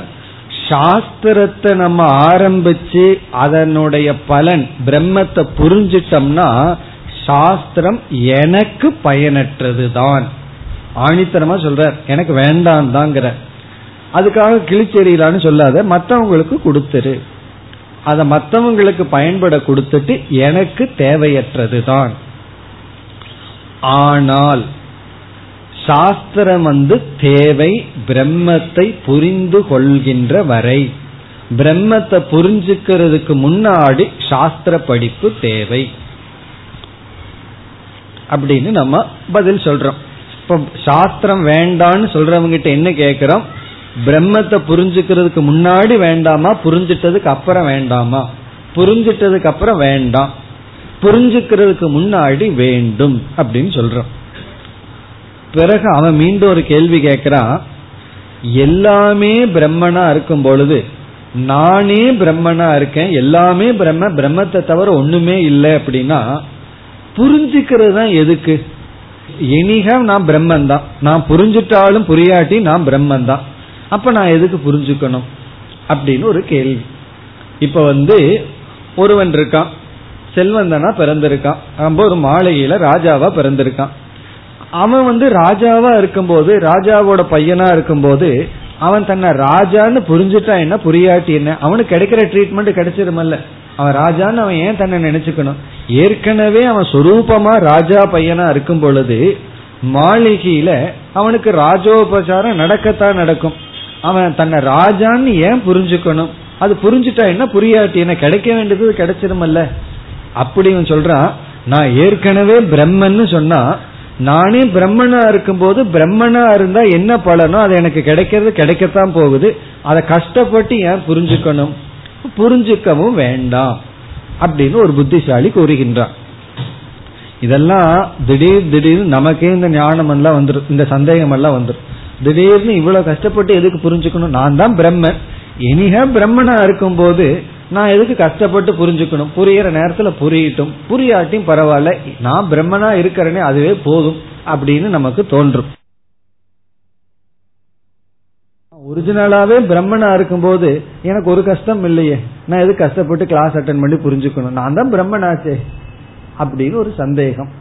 சாஸ்திரத்தை நம்ம ஆரம்பிச்சு அதனுடைய பலன் பிரம்மத்தை புரிஞ்சிட்டோம்னா சாஸ்திரம் எனக்கு பயனற்றது தான் ஆணித்தனமா சொல்றார் எனக்கு வேண்டாம் தாங்கிற அதுக்காக கிழிச்செறியலான்னு சொல்லாத மற்றவங்களுக்கு கொடுத்துரு. அதை மற்றவங்களுக்கு பயன்பட கொடுத்துட்டு எனக்கு தேவையற்றது தான் ஆனால் சாஸ்திரம் வந்து தேவை பிரம்மத்தை புரிந்து கொள்கின்ற வரை பிரம்மத்தை புரிஞ்சுக்கிறதுக்கு முன்னாடி சாஸ்திர படிப்பு தேவை. அப்படின்னு நம்ம பதில் சொல்றோம். இப்ப சாஸ்திரம் வேண்டான்னு சொல்றவங்கிட்ட என்ன கேட்கிறோம் பிரம்மத்தை புரிஞ்சுக்கிறதுக்கு முன்னாடி வேண்டாமா? புரிஞ்சிட்டதுக்கு அப்புறம் வேண்டாமா? புரிஞ்சிட்டதுக்கு அப்புறம் வேண்டாம். புரிஞ்சுக்கிறதுக்கு முன்னாடி வேண்டும் அப்படின்னு சொல்றோம். பிறகு அவன் மீண்டும் ஒரு கேள்வி கேட்கிறான் எல்லாமே பிரம்மனா இருக்கும் பொழுது நானே பிரம்மனா இருக்கேன் எல்லாமே பிரம்ம பிரம்மத்தை தவிர ஒண்ணுமே இல்லை அப்படின்னா புரிஞ்சுக்கிறது தான் எதுக்கு? எனிக நான் பிரம்மன் தான் நான் புரிஞ்சுட்டாலும் புரியாட்டி நான் பிரம்மன் தான் அப்ப நான் எதுக்கு புரிஞ்சுக்கணும்? அப்படின்னு ஒரு கேள்வி. இப்ப வந்து ஒருவன் இருக்கான். செல்வந்தனா பிறந்திருக்கான். ரொம்ப ஒரு மாளிகையில ராஜாவா பிறந்திருக்கான். அவன் வந்து ராஜாவா இருக்கும்போது ராஜாவோட பையனா இருக்கும்போது அவன் தன்னை ராஜான்னு புரிஞ்சுட்டா என்ன புரியாட்டி என்ன? அவனுக்கு கிடைக்கிற ட்ரீட்மெண்ட் கிடைச்சிருமல்ல. அவன் ராஜான்னு அவன் ஏன் தன்னை நினைச்சுக்கணும்? ஏற்கனவே அவன் சொரூபமா ராஜா பையனா இருக்கும் பொழுது மாளிகையில அவனுக்கு ராஜோபசாரம் நடக்கத்தான் நடக்கும். அவன் தன்னை ராஜான்னு ஏன் புரிஞ்சுக்கணும்? அது புரிஞ்சுட்டா என்ன புரியாட்டி என்ன கிடைக்க வேண்டியது கிடைச்சிருமல்ல அப்படி அவன் சொல்றான் நான் ஏற்கனவே பிரம்மன்னு சொன்னா நானே பிரம்மனா இருக்கும்போது பிரம்மனா இருந்தா என்ன பலனோ அது எனக்கு கிடைக்கிறது கிடைக்கத்தான் போகுது. அதை கஷ்டப்பட்டு ஏன் புரிஞ்சுக்கணும்? புரிஞ்சுக்கவும் வேண்டாம் அப்படின்னு ஒரு புத்திசாலி கூறுகின்றான். இதெல்லாம் திடீர் திடீர்னு நமக்கே இந்த ஞானம் எல்லாம் வந்துடும் இந்த சந்தேகம் எல்லாம் வந்துடும் திடீர்னு இவ்வளவு கஷ்டப்பட்டு எதுக்கு புரிஞ்சுக்கணும்? நான் தான் பிரம்மன். இனிக பிரம்மனா இருக்கும் போது நான் எதுக்கு கஷ்டப்பட்டு புரிஞ்சுக்கணும்? புரியிற நேரத்துல புரியட்டும். புரியாட்டியும் பரவாயில்ல. நான் பிரம்மனா இருக்கிறேனே அதுவே போதும் அப்படின்னு நமக்கு தோன்றும். ஒரிஜினலாவே பிரம்மனா இருக்கும்போது எனக்கு ஒரு கஷ்டம் இல்லையே. நான் எது கஷ்டப்பட்டு கிளாஸ் அட்டன் பண்ணி புரிஞ்சுக்கணும்? நான் தான் பிரம்மனாச்சே அப்படின்னு ஒரு சந்தேகம்.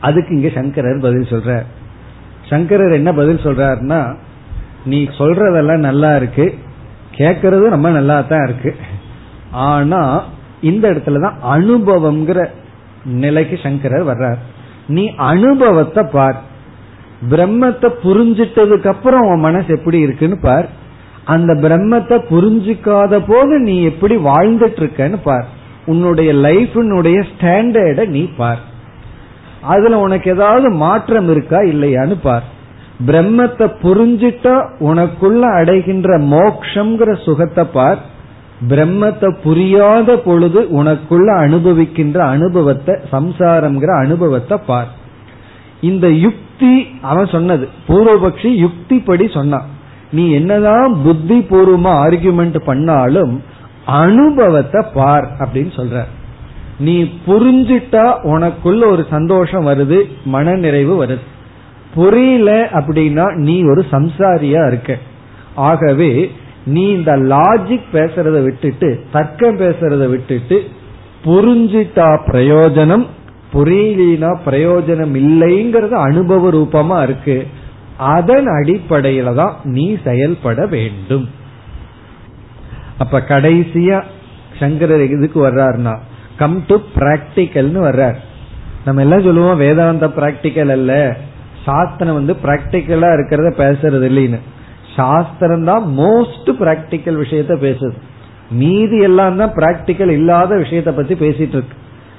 அதுக்கு இங்க சங்கரர் பதில் சொல்ற சங்கரர் என்ன பதில் சொல்றாருன்னா நீ சொல்றதெல்லாம் நல்லா இருக்கு. கேட்கறது ரொம்ப நல்லா தான் இருக்கு. ஆனா இந்த இடத்துலதான் அனுபவம்ங்கிற நிலைக்கு சங்கரர் வர்றார். நீ அனுபவத்தை பார். பிரம்மத்தை புரிஞ்சிட்டதுக்கு அப்புறம் உன் மனசு எப்படி இருக்குன்னு பார். அந்த பிரம்மத்தை புரிஞ்சுக்காத போது நீ எப்படி வாழ்ந்துட்டு இருக்கன்னு பார். உன்னுடைய லைஃபினுடைய ஸ்டாண்டர்ட நீ பார். அதுல உனக்கு ஏதாவது மாற்றம் இருக்கா இல்லையான்னு பார். பிரம்மத்தை புரிஞ்சிட்டா உனக்குள்ள அடைகின்ற மோக்ஷங்கிற சுகத்தை பார். பிரம்மத்தை புரியாத பொழுது உனக்குள்ள அனுபவிக்கின்ற அனுபவத்தை சம்சாரம்ங்கிற அனுபவத்தை பார். இந்த யுக்தி அவன் சொன்னது பூர்வபக்ஷி யுக்தி படி சொன்னான் நீ என்னதான் புத்தி பூர்வமா ஆர்குமெண்ட் பண்ணாலும் அனுபவத்தை பார் அப்படின்னு சொல்ற நீ புரிஞ்சிட்டா உனக்குள்ள ஒரு சந்தோஷம் வருது மன நிறைவு வருது. புரியல அப்படின்னா நீ ஒரு சம்சாரியா இருக்க. ஆகவே நீ இந்த லாஜிக் பேசுறத விட்டுட்டு தர்க்கம் பேசுறத விட்டுட்டு புரிஞ்சிட்டா பிரயோஜனம் புரியலினா பிரயோஜனம் இல்லைங்கிறது அனுபவ ரூபமா இருக்கு. அதன் அடிப்படையில தான் நீ செயல்பட வேண்டும். அப்ப கடைசியா சங்கரர் இதுக்கு வர்றாருன்னா கம் டு பிராக்டிக்கல்னு வர்றார். நம்ம எல்லாம் சொல்லுவோம் வேதாந்த பிராக்டிக்கல் அல்ல. சாஸ்திரம் வந்து பிராக்டிக்கலா இருக்கிறத பேசுறது இல்லைன்னு. சாஸ்திரம் தான் மோஸ்ட் பிராக்டிக்கல் விஷயத்த பேசுது. மீதி எல்லாம் தான் பிராக்டிக்கல் இல்லாத விஷயத்த பத்தி பேசிட்டு இருக்கு.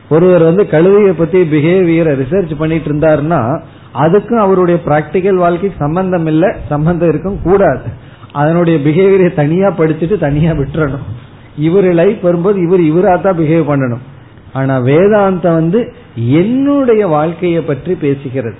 ஒருவர் வந்து கழுதைய பத்தி பிஹேவியரை ரிசர்ச் பண்ணிட்டு இருந்தாருன்னா அதுக்கும் அவருடைய பிராக்டிக்கல் வாழ்க்கைக்கு சம்பந்தம் இல்ல சம்பந்தம் இருக்கும் கூடாது. அதனுடைய பிஹேவியரை தனியா படிச்சுட்டு தனியா விட்டுறணும். இவர் லைஃப் வரும்போது இவர் இவரா தான் பிஹேவ் பண்ணணும். ஆனா வேதாந்தம் வந்து என்னுடைய வாழ்க்கையை பற்றி பேசுகிறது.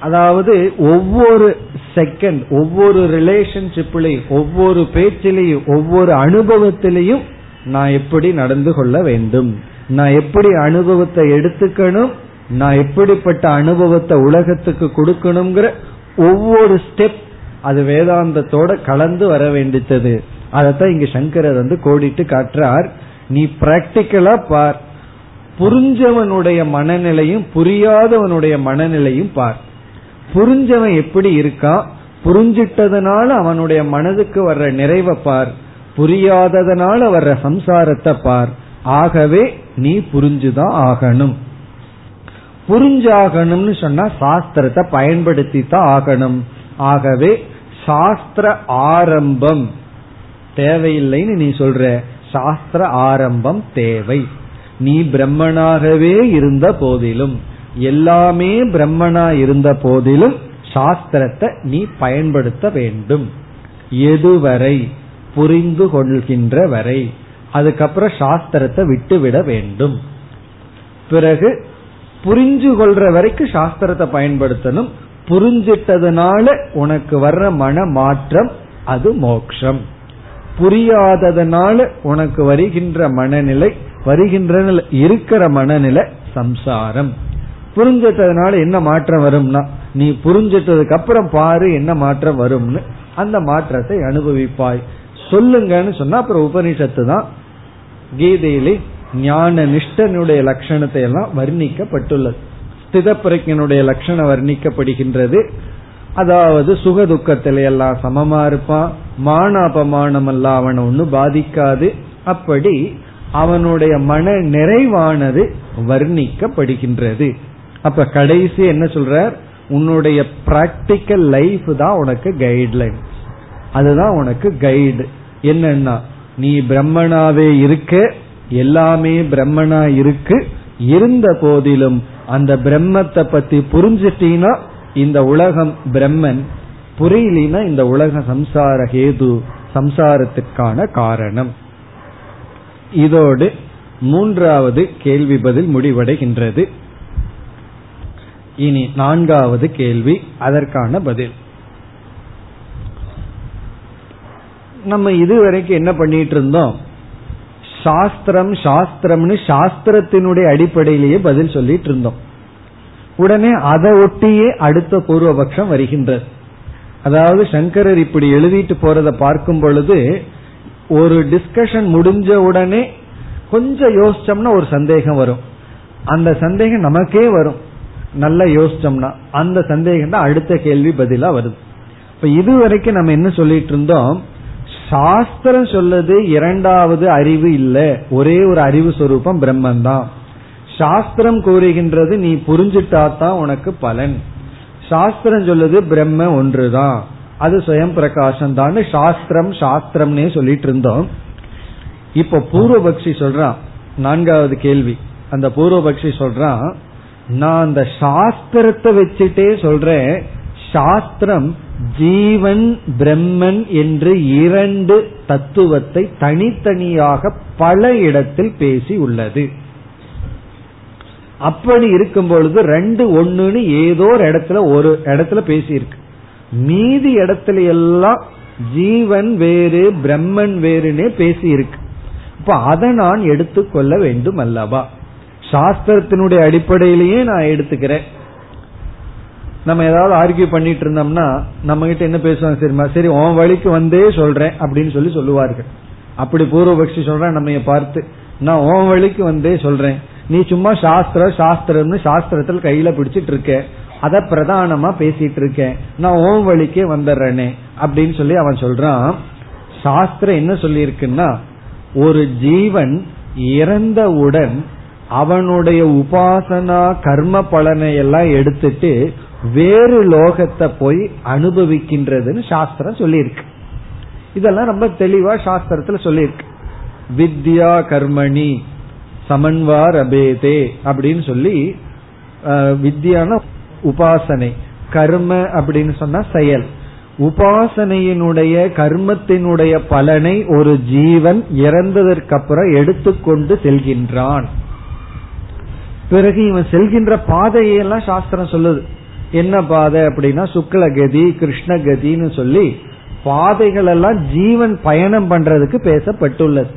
அதாவது ஒவ்வொரு செகண்ட் ஒவ்வொரு ரிலேஷன்ஷிப்லையும் ஒவ்வொரு பேச்சிலையும் ஒவ்வொரு அனுபவத்திலையும் நான் எப்படி நடந்து கொள்ள வேண்டும்? நான் எப்படி அனுபவத்தை எடுத்துக்கணும்? நான் எப்படிப்பட்ட அனுபவத்தை உலகத்துக்கு கொடுக்கணுங்கிற ஒவ்வொரு ஸ்டெப் அது வேதாந்தத்தோட கலந்து வர வேண்டித்தது. அதைத்தான் இங்க சங்கரர் வந்து கோடிட்டு காட்டுறார். நீ பிராக்டிக்கலா பார். புரிஞ்சவனுடைய மனநிலையும் புரியாதவனுடைய மனநிலையும் பார். புரிஞ்சவன் எப்படி இருக்கா புரிஞ்சிட்டதுனால அவனுடைய மனதுக்கு வர்ற நிறைவை பார். புரியாததுனால வர்ற சம்சாரத்தை பார். ஆகவே நீ புரிஞ்சுதான் ஆகணும். புரிஞ்சாகணும்னு சொன்னா சாஸ்திரத்தை பயன்படுத்தி தான் ஆகணும். ஆகவே சாஸ்திர ஆரம்பம். தேவையில்லைன்னு நீ சொல்ற. சாஸ்திர ஆரம்பம் தேவை. நீ பிரம்மனாகவே இருந்த போதிலும் எல்லாமே பிரம்மனா இருந்த போதிலும் சாஸ்திரத்தை நீ பயன்படுத்த வேண்டும். எதுவரை? புரிந்து கொள்கின்ற வரை. அதுக்கப்புறம் சாஸ்திரத்தை விட்டுவிட வேண்டும். பிறகு புரிஞ்சு கொள்ற வரைக்கும் சாஸ்திரத்தை பயன்படுத்தணும். புரிஞ்சிட்டதுனால உனக்கு வர்ற மன மாற்றம் அது மோக்ஷம். புரியாததுனால உனக்கு வருகின்ற மனநிலை வருகின்ற இருக்கிற மனநிலை சம்சாரம். புரிஞ்சிட்டதுனால என்ன மாற்றம் வரும்னா நீ புரிஞ்சிட்டதுக்கு அப்புறம் பாரு என்ன மாற்றம் வரும்னு அந்த மாற்றத்தை அனுபவிப்பாய். சொல்லுங்கன்னு சொன்னா அப்புறம் உபனிஷத்து தான் கீதையிலே ஞான நிஷ்டனுடைய லட்சணத்தை எல்லாம் வர்ணிக்கப்பட்டுள்ளது. ஸ்தித பிரஜனுடைய லட்சணம் வர்ணிக்கப்படுகின்றது. அதாவது சுக துக்கத்தில எல்லாம் சமமா இருப்பான் மான அபமானம் எல்லாம் அவனை ஒண்ணு பாதிக்காது. அப்படி அவனுடைய மன நிறைவானது வர்ணிக்கப்படுகின்றது. அப்ப கடைசி என்ன சொல்றார்? உன்னுடைய பிராக்டிக்கல் லைஃப் தான் உனக்கு கைட்லைன் அதுதான் உனக்கு கைடு என்னன்னா நீ பிரம்மனாவே இருக்க எல்லாமே பிரம்மனா இருக்கு. இருந்த போதிலும் அந்த பிரம்மத்தை பத்தி புரிஞ்சிட்டீனா இந்த உலகம் பிரம்மன் புரியலினா இந்த உலக சம்சார ஹேது சம்சாரத்திற்கான காரணம். இதோடு மூன்றாவது கேள்வி பதில் முடிவடைகின்றது. இனி நான்காவது கேள்வி அதற்கான பதில். நம்ம இதுவரைக்கும் என்ன பண்ணிட்டு இருந்தோம் சாஸ்திரம் சாஸ்திரம்னு சாஸ்திரத்தினுடைய அடிப்படையிலேயே பதில் சொல்லிட்டு இருந்தோம் உடனே அதை ஒட்டியே அடுத்த பூர்வபக்ஷம் வருகின்றது. அதாவது சங்கரர் இப்படி எழுதிட்டு போறத பார்க்கும் பொழுது ஒரு டிஸ்கஷன் முடிஞ்ச உடனே கொஞ்சம் யோசிச்சோம்னா ஒரு சந்தேகம் வரும். அந்த சந்தேகம் நமக்கே வரும். நல்லா யோசிச்சோம்னா அந்த சந்தேகம் தான் அடுத்த கேள்வி பதிலா வருது. இப்ப இதுவரைக்கும் நம்ம என்ன சொல்லிட்டு இருந்தோம்? சாஸ்திரம் சொல்லுது இரண்டாவது அறிவு இல்ல. ஒரே ஒரு அறிவு சொரூபம் பிரம்மன் தான் சாஸ்திரம் கூறுகின்றது நீ புரிஞ்சுட்டா தான் உனக்கு பலன். சாஸ்திரம் சொல்லுது பிரம்ம ஒன்றுதான் அது சுயம் பிரகாசம் தான் சாஸ்திரம் சாஸ்திரம்னே சொல்லிட்டு இருந்தோம் இப்ப பூர்வபக்ஷி சொல்றான் நான்காவது கேள்வி. அந்த பூர்வபக்ஷி சொல்றான் நான் அந்த சாஸ்திரத்தை வச்சுட்டே சொல்றேன் சாஸ்திரம் ஜீவன் பிரம்மன் என்று இரண்டு தத்துவத்தை தனித்தனியாக பல இடத்தில் பேசி உள்ளது. அப்படி இருக்கும் பொழுது ரெண்டு ஒண்ணுன்னு ஏதோ ஒரு இடத்துல ஒரு இடத்துல பேசியிருக்கு. மீதி இடத்துல எல்லாம் ஜீவன் வேறு பிரம்மன் வேறுனே பேசியிருக்கு. இப்ப அதை நான் எடுத்துக்கொள்ள வேண்டும் அல்லவா? சாஸ்திரத்தினுடைய அடிப்படையிலேயே நான் எடுத்துக்கிறேன். நம்ம ஏதாவது ஆர்கியூ பண்ணிட்டு இருந்தோம்னா நம்ம கிட்ட என்ன பேசுவாங்க சரிமா சரி உன் வழிக்கு வந்தே சொல்றேன் அப்படின்னு சொல்லி சொல்லுவார்கள். அப்படி பூர்வபக்ஷி சொல்றேன் நம்ம பார்த்து நான் உன் வழிக்கு வந்தே சொல்றேன். நீ சும்மா சாஸ்திர சாஸ்திரம்னு சாஸ்திரத்தில் கையில பிடிச்சிட்டு இருக்க அத பிரதானமா பேசிட்டு இருக்கேன் நான் ஓம் வழிக்கே வந்துடுறேனே அப்படின்னு சொல்லி அவன் சொல்றான். சாஸ்திரம் என்ன சொல்லியிருக்குன்னா ஒரு ஜீவன் இறந்தவுடன் அவனுடைய உபாசனா கர்ம பலனை எல்லாம் எடுத்துட்டு வேறு லோகத்தை போய் அனுபவிக்கின்றதுன்னு சாஸ்திரம் சொல்லியிருக்கு. இதெல்லாம் ரொம்ப தெளிவா சாஸ்திரத்துல சொல்லியிருக்கு. வித்யா கர்மணி. சமன்வார் அபேதே அப்படின்னு சொல்லி வித்தியான உபாசனை கர்ம அப்படின்னு சொன்னா செயல். உபாசனையினுடைய கர்மத்தினுடைய பலனை ஒரு ஜீவன் இறந்ததற்கு அப்புறம் எடுத்துக்கொண்டு செல்கின்றான். பிறகு இவன் செல்கின்ற பாதையெல்லாம் சாஸ்திரம் சொல்லுது. என்ன பாதை அப்படின்னா சுக்லகதி கிருஷ்ணகதின்னு சொல்லி பாதைகள் எல்லாம் ஜீவன் பயணம் பண்றதுக்கு பேசப்பட்டுள்ளது.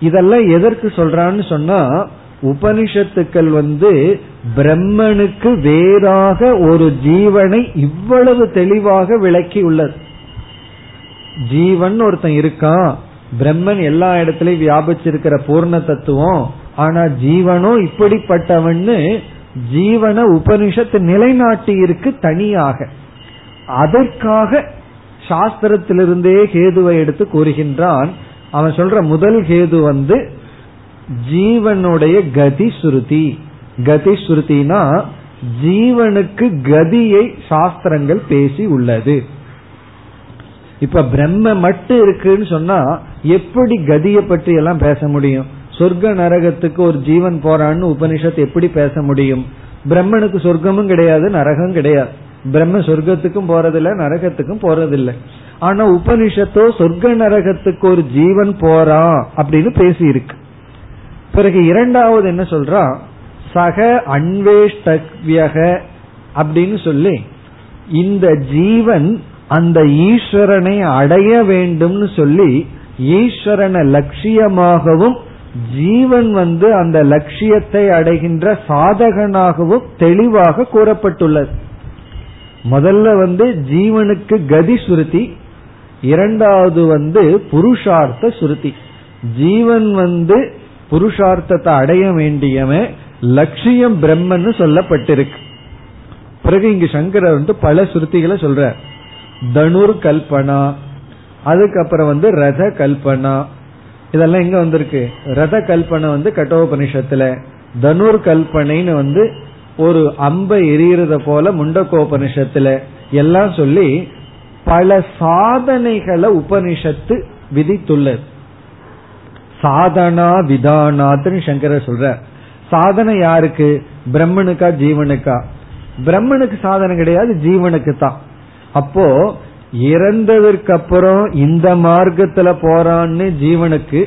இதெல்லாம் எதற்கு சொல்றான்னு சொன்னா உபனிஷத்துக்கள் வந்து பிரம்மனுக்கு வேறாக ஒரு ஜீவனை இவ்வளவு தெளிவாக விளக்கி உள்ளது. ஜீவன் ஒருத்தன் இருக்கான் பிரம்மன் எல்லா இடத்திலையும் வியாபிச்சிருக்கிற பூர்ண தத்துவம் ஆனா ஜீவனும் இப்படிப்பட்டவன்னு ஜீவன உபனிஷத்து நிலைநாட்டி இருக்கு தனியாக. அதற்காக சாஸ்திரத்திலிருந்தே கேதுவை எடுத்து கூறுகின்றான் அவன் சொல்ற முதல் கேது வந்து ஜீவனுடைய கதி சுருதி. கதி சுருத்தினா ஜீவனுக்கு கதியை சாஸ்திரங்கள் பேசி உள்ளது. இப்ப பிரம்ம மட்டும் இருக்குன்னு சொன்னா எப்படி கதியை பற்றி எல்லாம் பேச முடியும்? சொர்க்க நரகத்துக்கு ஒரு ஜீவன் போறான்னு உபனிஷத்து எப்படி பேச முடியும்? பிரம்மனுக்கு சொர்க்கமும் கிடையாது நரகம் கிடையாது. பிரம்ம சொர்க்கத்துக்கும் போறதில்ல நரகத்துக்கும் போறதில்லை. ஆனா உபனிஷத்தோ சொர்க்க நரகத்துக்கு ஒரு ஜீவன் போறான் அப்படின்னு பேசி இருக்கு பிறகு இரண்டாவது என்ன சொல்றா? சக அன்வேஷ்டவியக அப்படின்னு சொல்லி இந்த ஜீவன் அந்த ஈஸ்வரனை அடைய வேண்டும்னு சொல்லி ஈஸ்வரனை லட்சியமாகவும் ஜீவன் வந்து அந்த லட்சியத்தை அடைகின்ற சாதகனாகவும் தெளிவாக கூறப்பட்டுள்ளது. முதல்ல வந்து ஜீவனுக்கு கதி சுருதி இரண்டாவது வந்து புருஷார்த்த சுருதி ஜீவன் வந்து புருஷார்த்தத்தை அடைய வேண்டியவன் லட்சியம் பிரம்மன்னு சொல்லப்பட்டிருக்கு. பிறகு இங்கு சங்கரர் வந்து பல சுருத்திகளை சொல்ற தனுர் கல்பனா அதுக்கப்புறம் வந்து ரத கல்பனா இதெல்லாம் எங்க வந்திருக்கு? ரத கல்பனை வந்து கட்டோபனிஷத்துல தனுர் கல்பனைன்னு வந்து ஒரு அம்பை எரியறத போல முண்டக்கோபனிஷத்துல எல்லாம் சொல்லி பல சாதனைகளை உபனிஷத்து விதித்துள்ளது. சாதனா விதானாத்னு சங்கரர் சொல்ற சாதனை யாருக்கு? பிரம்மனுக்கா ஜீவனுக்கா? பிரம்மனுக்கு சாதனை கிடையாது ஜீவனுக்கு தான் அப்போ இறந்ததற்கு அப்புறம் இந்த மார்க்கத்துல போறான்னு ஜீவனுக்கு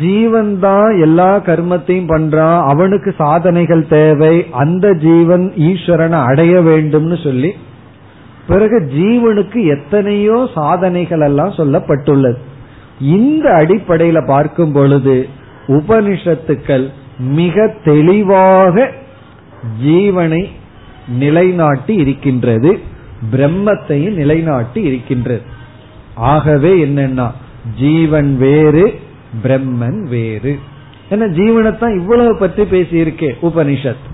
ஜீவன் தான் எல்லா கர்மத்தையும் பண்றான் அவனுக்கு சாதனைகள் தேவை அந்த ஜீவன் ஈஸ்வரனை அடைய வேண்டும்னு சொல்லி பிறகு ஜீவனுக்கு எத்தனையோ சாதனைகள் எல்லாம் சொல்லப்பட்டுள்ளது. இந்த அடிப்படையில பார்க்கும் பொழுது உபனிஷத்துக்கள் மிக தெளிவாக ஜீவனை நிலைநாட்டி இருக்கின்றது பிரம்மத்தையும் நிலைநாட்டி இருக்கின்றது. ஆகவே என்னன்னா ஜீவன் வேறு பிரம்மன் வேறு. ஏன்னா ஜீவனைத்தான் இவ்வளவு பற்றி பேசியிருக்கே உபனிஷத்.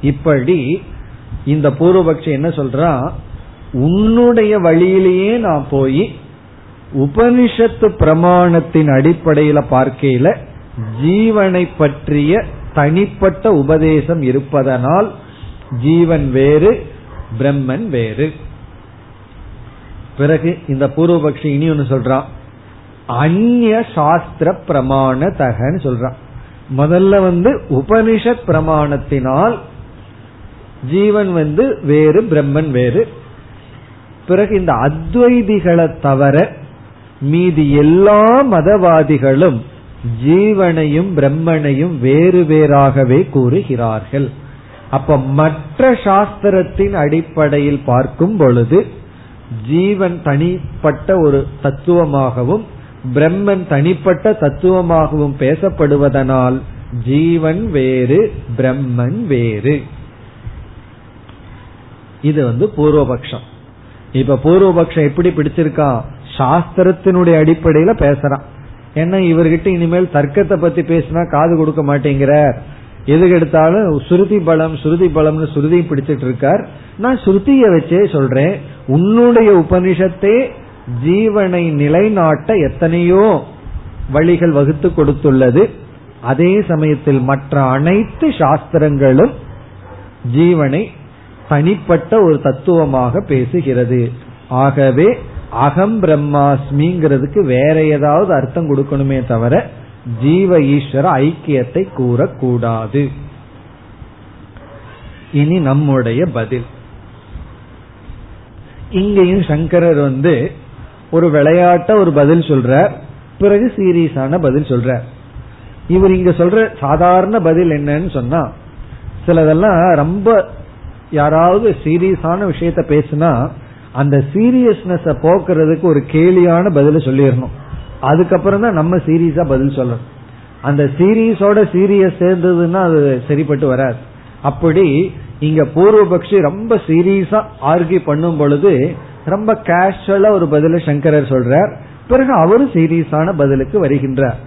இப்படி இந்த பூர்வபக்ஷம் என்ன சொல்றான் உன்னுடைய வழியிலேயே நான் போய் உபனிஷத்து பிரமாணத்தின் அடிப்படையில பார்க்கையில ஜீவனை பற்றிய தனிப்பட்ட உபதேசம் இருப்பதனால் ஜீவன் வேறு பிரம்மன் வேறு. பிறகு இந்த பூர்வபக்ஷி இனி ஒன்னு சொல்றான் அந்நிய சாஸ்திர பிரமாண தகன்னு சொல்றான் முதல்ல வந்து உபனிஷத் பிரமாணத்தினால் ஜீவன் வந்து வேறு பிரம்மன் வேறு. பிறகு இந்த அத்வைதிகளை தவிர மீதி எல்லா மதவாதிகளும் ஜீவனையும் பிரம்மனையும் வேறு வேறாகவே கூறுகிறார்கள். அப்ப மற்ற சாஸ்திரத்தின் அடிப்படையில் பார்க்கும் பொழுது ஜீவன் தனிப்பட்ட ஒரு தத்துவமாகவும் பிரம்மன் தனிப்பட்ட தத்துவமாகவும் பேசப்படுவதனால் ஜீவன் வேறு பிரம்மன் வேறு. இது வந்து பூர்வபக்ஷம். இப்ப பூர்வபக்ஷம் எப்படி பிடிச்சிருக்கான் சாஸ்திரத்தினுடைய அடிப்படையில பேசுறான். ஏன்னா இவர்கிட்ட இனிமேல் தர்க்கத்தை பத்தி பேசினா காது கொடுக்க மாட்டேங்கிறார் எதுக்கு எடுத்தாலும் சுருதி பலம் சுருதி பலம்னு சுருதி பிடிச்சிட்டு இருக்கார். நான் ஸ்ருதிய வச்சே சொல்றேன். உன்னுடைய உபனிஷத்தே ஜீவனை நிலைநாட்ட எத்தனையோ வழிகள் வகுத்து கொடுத்துள்ளது. அதே சமயத்தில் மற்ற அனைத்து சாஸ்திரங்களும் ஜீவனை தனிப்பட்ட ஒரு தத்துவமாக பேசுகிறது. ஆகவே அகம் பிரம்மாஸ்மிங்கிறதுக்கு வேற ஏதாவது அர்த்தம் கொடுக்கணுமே தவிர ஜீவ ஈஸ்வர ஐக்கியத்தை கூறக்கூடாது. இனி நம்முடைய பதில். இங்கேயும் சங்கரர் வந்து ஒரு விளையாட்ட ஒரு பதில் சொல்றார். பிறகு சீரியஸான பதில் சொல்றார். இவர் இங்க சொல்ற சாதாரண பதில் என்னன்னு சொன்னா சிலதெல்லாம் ரொம்ப யாராவது சீரியஸான விஷயத்த பேசுனா அந்த சீரியஸ்னஸ் போக்குறதுக்கு ஒரு கேலியான பதில சொல்லிடணும் அதுக்கப்புறம் தான் நம்ம சீரியஸா பதில் சொல்லணும். அந்த சீரியஸோட சீரியஸ் சேர்ந்ததுன்னா அது சரிப்பட்டு வராது. அப்படி இங்க பூர்வபக்ஷி ரொம்ப சீரியஸா ஆர்கியூ பண்ணும் பொழுது ரொம்ப கேஷுவலா ஒரு பதில சங்கரர் சொல்றார். பிறகு அவரும் சீரியஸான பதிலுக்கு வருகின்றார்.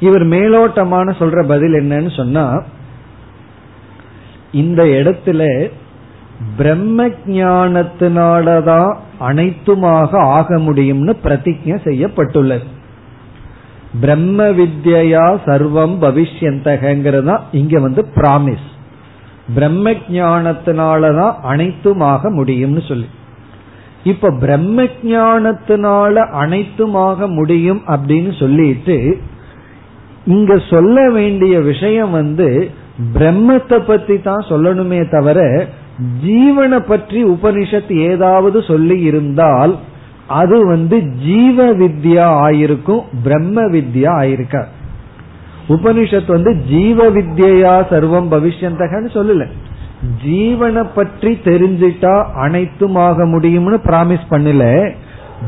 இவர் மேலோட்டமான சொல்ற பதில் என்னன்னு சொன்னா இந்த இடத்துல பிரம்ம ஜானத்தினாலதான் அனைத்துமாக ஆக முடியும்னு பிரதிஜை செய்யப்பட்டுள்ளது. பிரம்ம வித்யா சர்வம் பவிஷ்யந்தகங்கிறது தான் இங்க வந்து பிராமிஸ் பிரம்ம ஜானத்தினாலதான் அனைத்துமாக முடியும்னு சொல்லி. இப்ப பிரம்ம ஜானத்தினால அனைத்துமாக முடியும் அப்படின்னு சொல்லிட்டு இங்க சொல்ல வேண்டிய விஷயம் வந்து பிரம்மத்தை பத்தி தான் சொல்லணுமே தவிர ஜீவனை பற்றி உபனிஷத் ஏதாவது சொல்லி இருந்தால் அது வந்து ஜீவ வித்யா ஆயிருக்கும் பிரம்ம வித்யா ஆயிருக்க உபனிஷத் வந்து ஜீவ வித்யா சர்வம் பவிஷ்யந்தகன்னு சொல்லல. ஜீவனை பற்றி தெரிஞ்சிட்டா அனைத்துமாக முடியும்னு பிராமிஸ் பண்ணல.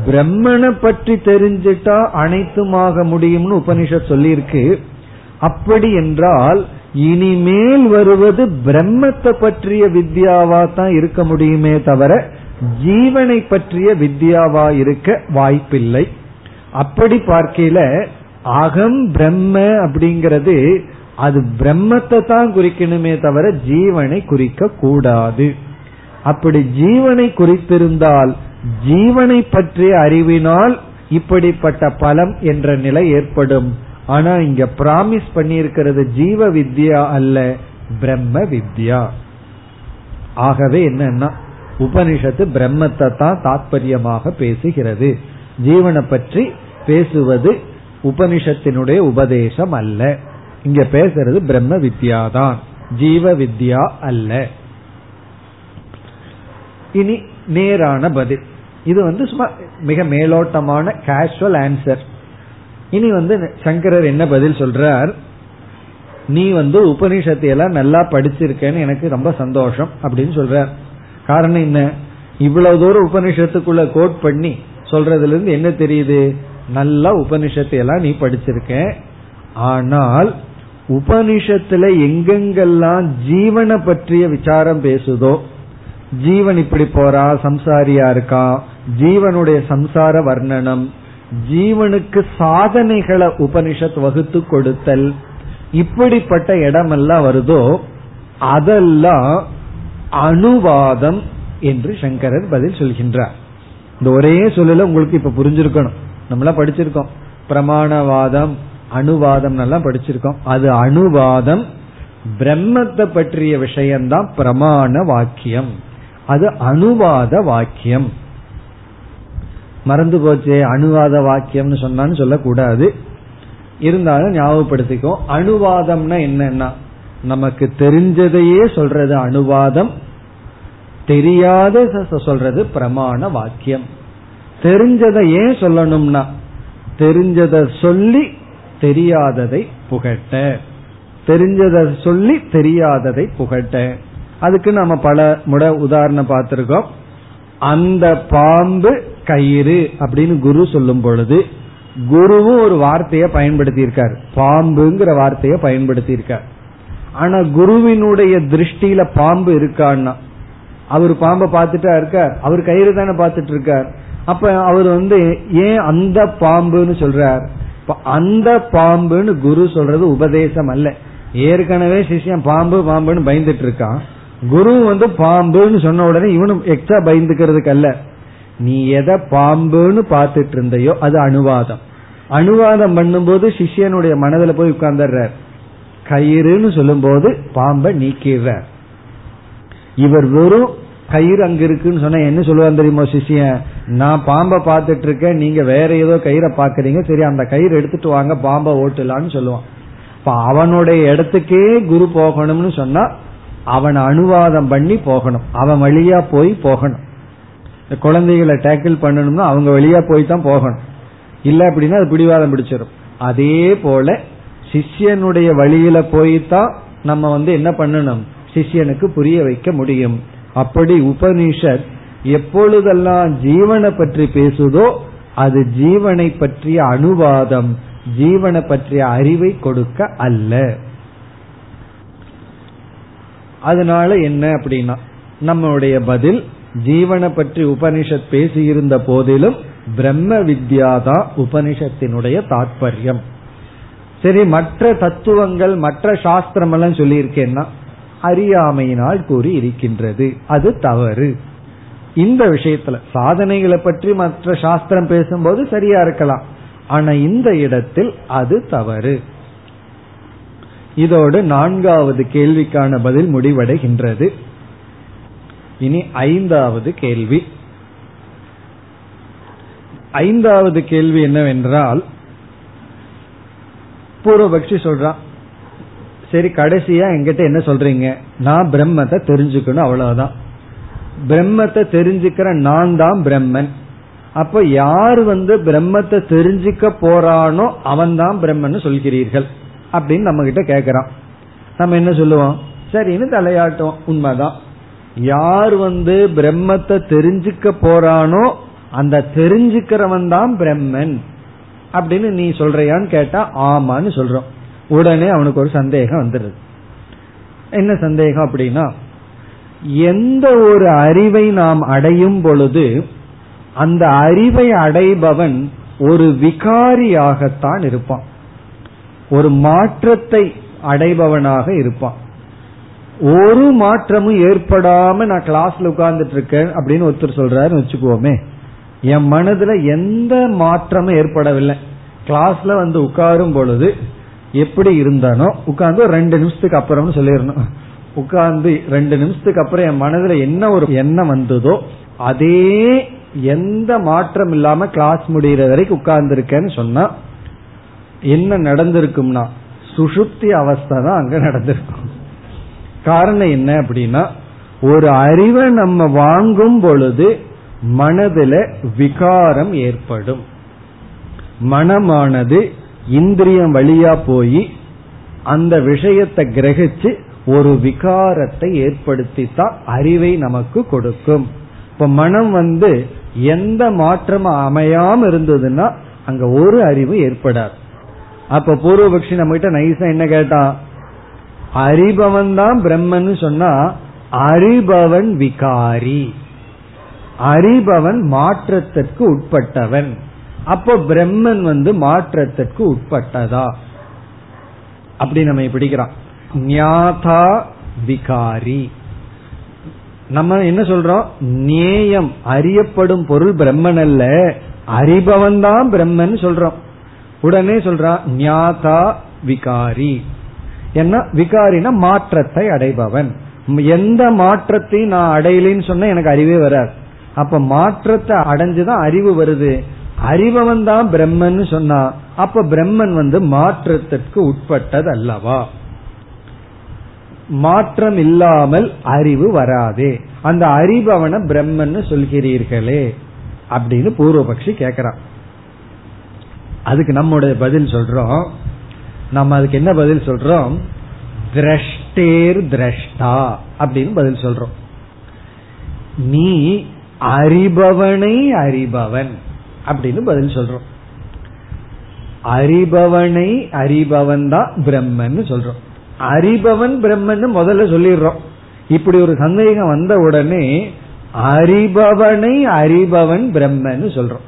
பிரம்மனை பற்றி தெரிஞ்சிட்டா அனைத்துமாக முடியும்னு உபனிஷத் சொல்லியிருக்கு. அப்படி என்றால் இனிமேல் வருவது பிரம்மத்தை பற்றிய வித்யாவா தான் இருக்க முடியுமே தவிர ஜீவனை பற்றிய வித்யாவா இருக்க வாய்ப்பில்லை. அப்படி பார்க்கையில அகம் பிரம்ம அப்படிங்கிறது அது பிரம்மத்தை தான் குறிக்கணுமே தவிர ஜீவனை குறிக்க கூடாது. அப்படி ஜீவனை குறித்திருந்தால் ஜீவனை பற்றிய அறிவினால் இப்படிப்பட்ட பலம் என்ற நிலை ஏற்படும். ஆனா இங்க பிராமிஸ் பண்ணியிருக்கிறது ஜீவ வித்யா அல்ல பிரம்ம வித்யா ஆகவே என்னன்னா உபனிஷத்து பிரம்மத்தை தான் தாத்பரியமாக பேசுகிறது. ஜீவனை பற்றி பேசுவது உபனிஷத்தினுடைய உபதேசம் அல்ல. இங்க பேசுறது பிரம்ம வித்யா தான் ஜீவ வித்யா அல்ல. இனி நேரான பதில். இது வந்து சும்மா மிக மேலோட்டமான கேஷுவல் ஆன்சர் இனி வந்து சங்கரர் என்ன பதில் சொல்றார்? நீ வந்து உபனிஷத்தை எல்லாம் நல்லா படிச்சிருக்கேன்னு எனக்கு ரொம்ப சந்தோஷம் அப்படின்னு சொல்றார். காரணம் என்ன? இவ்வளவு தூரம் உபனிஷத்துக்குள்ள கோட் பண்ணி சொல்றதுல இருந்து என்ன தெரியுது? நல்லா உபனிஷத்தை எல்லாம் நீ படிச்சிருக்க. ஆனால் உபனிஷத்துல எங்கெங்கெல்லாம் ஜீவனை பற்றிய விசாரம் பேசுதோ ஜீவன் இப்படி போறா சம்சாரியா இருக்கான் ஜீவனுடைய சம்சார வர்ணனம் ஜீவனுக்கு சாதனைகளை உபனிஷத் வகுத்து கொடுத்தல். இப்படிப்பட்ட இடமெல்லாம் வருதோ அதெல்லாம் அனுவாதம் என்று சங்கரர் பதில் சொல்கின்றார். இந்த ஒரே சொல்லல உங்களுக்கு இப்ப புரிஞ்சிருக்கணும். நம்மளாம் படிச்சிருக்கோம். பிரமாணவாதம் அணுவாதம் எல்லாம் படிச்சிருக்கோம். அது அணுவாதம் பிரம்மத்தை பற்றிய விஷயம்தான் பிரமாண வாக்கியம். அது அணுவாத வாக்கியம். மறந்து போச்சே அணுவாத வாக்கியம்னு சொன்னான்னு சொல்லக்கூடாது. இருந்தாலும் ஞாபகப்படுத்திக்கோ அணுவாதம்னா என்னன்னா நமக்கு தெரிஞ்சதையே சொல்றது அணுவாதம் தெரியாத சொல்றது பிரமாண வாக்கியம். தெரிஞ்சதை ஏன் சொல்லணும்னா தெரிஞ்சதை சொல்லி தெரியாததை புகட்ட. தெரிஞ்சதை சொல்லி தெரியாததை புகட்ட. அதுக்கு நம்ம பல முட உதாரணம் பார்த்திருக்கோம். அந்த பாம்பு கயிறு அப்படின்னு குரு சொல்லும் பொழுது குருவும் ஒரு வார்த்தையை பயன்படுத்தி இருக்கார் பாம்புங்கிற வார்த்தையை பயன்படுத்தி இருக்கார் ஆனா குருவினுடைய திருஷ்டியில பாம்பு இருக்கான்னா அவர் பாம்பை பார்த்துட்டா இருக்கார். அவர் கயிறு தானே பார்த்துட்டு இருக்கார் அப்ப அவர் வந்து ஏன் அந்த பாம்புன்னு சொல்றார்? அந்த பாம்புன்னு குரு சொல்றது உபதேசம் அல்ல. ஏற்கனவே சிஷ்யன் பாம்பு பாம்புன்னு பயந்துட்டு இருக்கான் குரு வந்து பாம்புன்னு சொன்ன உடனே இவனும் எக்ஸ்ட்ரா பயந்துக்கிறதுக்கு அல்ல நீ எதை பாம்புன்னு பார்த்துட்டு இருந்தையோ அது அனுவாதம் அனுவாதம் பண்ணும்போது சிஷியனுடைய மனதில் போய் உட்கார்ந்துடுறார். கயிறுன்னு சொல்லும் போது பாம்பை நீக்கிறார் இவர் வெறும் கயிறு அங்க இருக்குன்னு சொன்னா என்ன சொல்லுவான் தெரியுமோ சிஷியன்? நான் பாம்பை பார்த்துட்டு இருக்கேன் நீங்க வேற ஏதோ கயிறை பாக்குறீங்க சரி அந்த கயிறு எடுத்துட்டு வாங்க பாம்பை ஓட்டலான்னு சொல்லுவான். இப்ப அவனுடைய இடத்துக்கே குரு போகணும்னு சொன்னா அவனை அனுவாதம் பண்ணி போகணும். அவன் வழியா போய் போகணும். குழந்தைகளை டேக்கிள் பண்ணணும்னா அவங்க வழியா போய் தான் போகணும். இல்ல அப்படின்னா அது பிடிவாதம் பிடிச்சிடும் அதே போல சிஷ்யனுடைய வழியில போய்தான் நம்ம வந்து என்ன பண்ணணும்? சிஷ்யனுக்கு புரிய வைக்க முடியும். அப்படி உபனிஷத் எப்பொழுதெல்லாம் ஜீவனை பற்றி பேசுதோ அது ஜீவனை பற்றிய அனுவாதம் ஜீவனை பற்றிய அறிவை கொடுக்க அல்ல. அதனால என்ன அப்படின்னா நம்மளுடைய பதில் ஜீவனை பற்றி உபனிஷத் பேசியிருந்த போதிலும் பிரம்ம வித்யாதான் உபனிஷத்தினுடைய தாற்பயம் சரி மற்ற தத்துவங்கள் மற்ற சாஸ்திரம் எல்லாம் சொல்லியிருக்கேன்னா அறியாமையினால் கூறி இருக்கின்றது. அது தவறு. இந்த விஷயத்துல சாதனைகளை பற்றி மற்ற சாஸ்திரம் பேசும்போது சரியா இருக்கலாம். ஆனா இந்த இடத்தில் அது தவறு. இதோடு நான்காவது கேள்விக்கான பதில் முடிவடைகின்றது. இனி ஐந்தாவது கேள்வி. ஐந்தாவது கேள்வி என்னவென்றால் பூர்வபக்ஷி சொல்றான் சரி கடைசியா எங்கிட்ட என்ன சொல்றீங்க? நான் பிரம்மத்தை தெரிஞ்சுக்கணும் அவ்வளவுதான். பிரம்மத்தை தெரிஞ்சுக்கிற நான் தான் பிரம்மன். அப்ப யார் வந்து பிரம்மத்தை தெரிஞ்சுக்க போறானோ அவன் தான் பிரம்மன் சொல்கிறீர்கள். அப்படின்னு நம்ம கிட்ட கேக்குறான். நம்ம என்ன சொல்லுவோம்? சரின்னு தலையாட்டும். உண்மைதான். யார் வந்து பிரம்மத்தை தெரிஞ்சுக்க போறானோ அந்த தெரிஞ்சுக்கிறவன் தான் பிரம்மன். அப்படின்னு நீ சொல்றியான்னு கேட்டா ஆமான்னு சொல்றோம். உடனே அவனுக்கு ஒரு சந்தேகம் வந்துடுது. என்ன சந்தேகம் அப்படின்னா எந்த ஒரு அறிவை நாம் அடையும் பொழுது அந்த அறிவை அடைபவன் ஒரு விகாரியாகத்தான் இருப்பான். ஒரு மாற்றத்தை அடைபவனாக இருப்பான். ஒரு மாற்றமும் ஏற்படாம நான் கிளாஸ்ல உட்கார்ந்துட்டு இருக்கேன் அப்படின்னு ஒருத்தர் சொல்றாருன்னு வச்சுக்குவோமே என் மனதுல எந்த மாற்றமும் ஏற்படவில்லை. கிளாஸ்ல வந்து உட்காரும் பொழுது எப்படி இருந்தானோ உட்கார்ந்து ரெண்டு நிமிஷத்துக்கு அப்புறம்னு சொல்லிடணும். உட்கார்ந்து ரெண்டு நிமிஷத்துக்கு அப்புறம் என் மனதுல என்ன ஒரு எண்ணம் வந்ததோ அதே எந்த மாற்றம் இல்லாம கிளாஸ் முடிகிற வரைக்கும் உட்கார்ந்து இருக்கேன்னு சொன்னா என்ன நடந்திருக்கும்னா சுஷுப்தி அவஸ்தை தான் அங்க நடந்திருக்கும். காரணம் என்ன அப்படின்னா ஒரு அறிவை நம்ம வாங்கும் பொழுது மனதில் விகாரம் ஏற்படும். மனமானது இந்திரியம் வழியா போய் அந்த விஷயத்தை கிரகிச்சு ஒரு விகாரத்தை ஏற்படுத்தித்தான் அறிவை நமக்கு கொடுக்கும். இப்ப மனம் வந்து எந்த மாற்றமும் அமையாம இருந்ததுன்னா அங்க ஒரு அறிவு ஏற்படாது. அப்ப பூர்வபக்ஷி நம்ம கிட்ட நைசா என்ன கேட்டான் அறிபவன் தான் பிரம்மன் சொன்னா அறிபவன் விகாரி. அறிபவன் மாற்றத்திற்கு உட்பட்டவன். அப்போ பிரம்மன் வந்து மாற்றத்திற்கு உட்பட்டதா? அப்படி நம்ம பிடிக்கிறான் ஞாதா விகாரி. நம்ம என்ன சொல்றோம்? நேயம் அறியப்படும் பொருள் பிரம்மன் அல்ல அறிபவன் தான் பிரம்மன் சொல்றோம். உடனே சொல்றா ஞாதா விகாரி. என்ன? விகாரினா மாற்றத்தை அடைபவன். எந்த மாற்றத்தையும் நான் அடையலைன்னு சொன்னா எனக்கு அறிவே வராது. அப்ப மாற்றத்தை அடைஞ்சுதான் அறிவு வருது. அறிபவன் தான் பிரம்மன் சொன்னா அப்ப பிரம்மன் வந்து மாற்றத்திற்கு உட்பட்டது அல்லவா மாற்றம் இல்லாமல் அறிவு வராதே. அந்த அறிபவனை பிரம்மன் சொல்கிறீர்களே அப்படின்னு பூர்வபக்ஷி கேக்குறான் அதுக்கு நம்முடைய பதில் சொல்றோம். நம்ம அதுக்கு என்ன பதில் சொல்றோம்? திரஷ்டேர் திரஷ்டா அப்படின்னு பதில் சொல்றோம். நீ அறிபவனை அறிபவன் அப்படின்னு பதில் சொல்றோம். அறிபவனை அறிபவன் தான் பிரம்மன் சொல்றோம். அறிபவன் பிரம்மன் முதல்ல சொல்லிடுறோம். இப்படி ஒரு சந்தேகம் வந்த உடனே அறிபவனை அறிபவன் பிரம்மன் சொல்றோம்.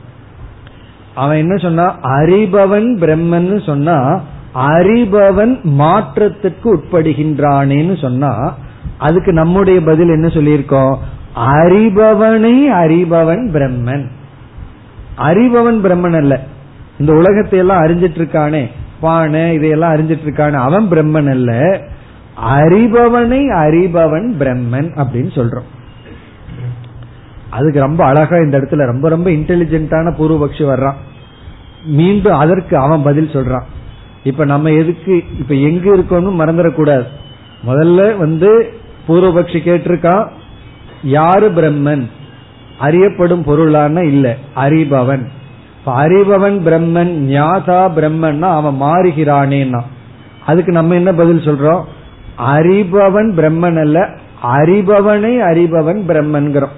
அவன் என்ன சொன்னா அறிபவன் பிரம்மன் சொன்னா அறிபவன் மாற்றத்துக்கு உட்படுகின்றானேன்னு சொன்னா அதுக்கு நம்முடைய பதில் என்ன சொல்லியிருக்கோம்? அறிபவனை அறிபவன் பிரம்மன். அறிபவன் பிரம்மன் அல்ல. இந்த உலகத்தை எல்லாம் அறிஞ்சிட்டு இருக்கானே பானை இதையெல்லாம் அறிஞ்சிட்டு இருக்கானே அவன் பிரம்மன் அல்ல. அறிபவனை அறிபவன் பிரம்மன் அப்படின்னு சொல்றோம். அதுக்கு ரொம்ப அழகா இந்த இடத்துல ரொம்ப ரொம்ப இன்டெலிஜென்டான பூர்வபக்ஷி வர்றான். மீண்டும் அதற்கு அவன் பதில் சொல்றான். இப்ப நம்ம எதுக்கு இப்ப எங்க இருக்கோம்னு மறந்துடக்கூடாது. முதல்ல வந்து பூர்வபக்ஷி கேட்டிருக்கான் யாரு பிரம்மன்? அறியப்படும் பொருளான இல்ல அறிபவன். அறிபவன் பிரம்மன் ஞாதா பிரம்மன்னா அவன் மாறுகிறானேன்னா. அதுக்கு நம்ம என்ன பதில் சொல்றோம்? அறிபவன் பிரம்மன் அல்ல அறிபவனை அறிபவன் பிரம்மன்கிறோம்.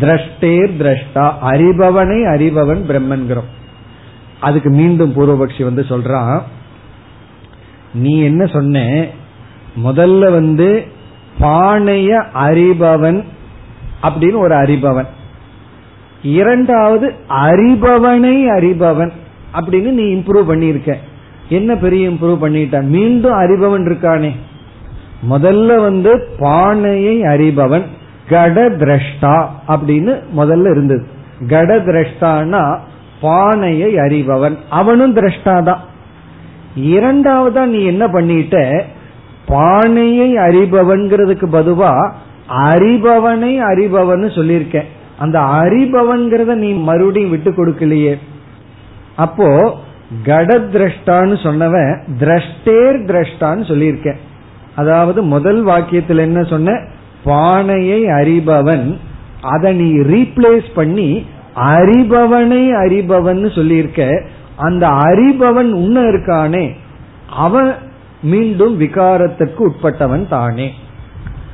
திரஷ்டேர் திரஷ்டா அறிபவனை அறிபவன் பிரம்மன்கிறோம். அதுக்கு மீண்டும் பூர்வபக்ஷி வந்து சொல்றான் நீ என்ன சொன்ன? முதல்ல வந்து பானைய அறிபவன் அப்படின்னு ஒரு அறிபவன். இரண்டாவது அறிபவனை அறிபவன் அப்படின்னு நீ இம்ப்ரூவ் பண்ணியிருக்க. என்ன பெரிய இம்ப்ரூவ் பண்ணிட்ட? மீண்டும் அறிபவன் இருக்கானே. முதல்ல வந்து பானையை அறிபவன் கட திரஷ்டா அப்படின்னு முதல்ல இருந்தது. கட திரஷ்டானா பானையை அறிபவன். அவனும் திரஷ்டா தான் இரண்டாவதா நீ என்ன பண்ணிட்ட? பானையை அறிபவன்கிறதுக்கு பதுவா அறிபவனை அறிபவன் சொல்லியிருக்கேன் அந்த அறிபவன்கிறத நீ மறுபடியும் விட்டு கொடுக்கலையே. அப்போ கட திரஷ்டான்னு சொன்னவன் திரஷ்டேர் திரஷ்டான்னு சொல்லியிருக்கேன் அதாவது முதல் வாக்கியத்தில் என்ன சொன்ன? பானையை அறிபவன் அதை நீ ரீப்ளேஸ் பண்ணி அறிபவனை அறிபவன் சொல்லியிருக்க அந்த அறிபவன் உன்ன இருக்கானே அவன் மீண்டும் விகாரத்திற்கு உட்பட்டவன் தானே.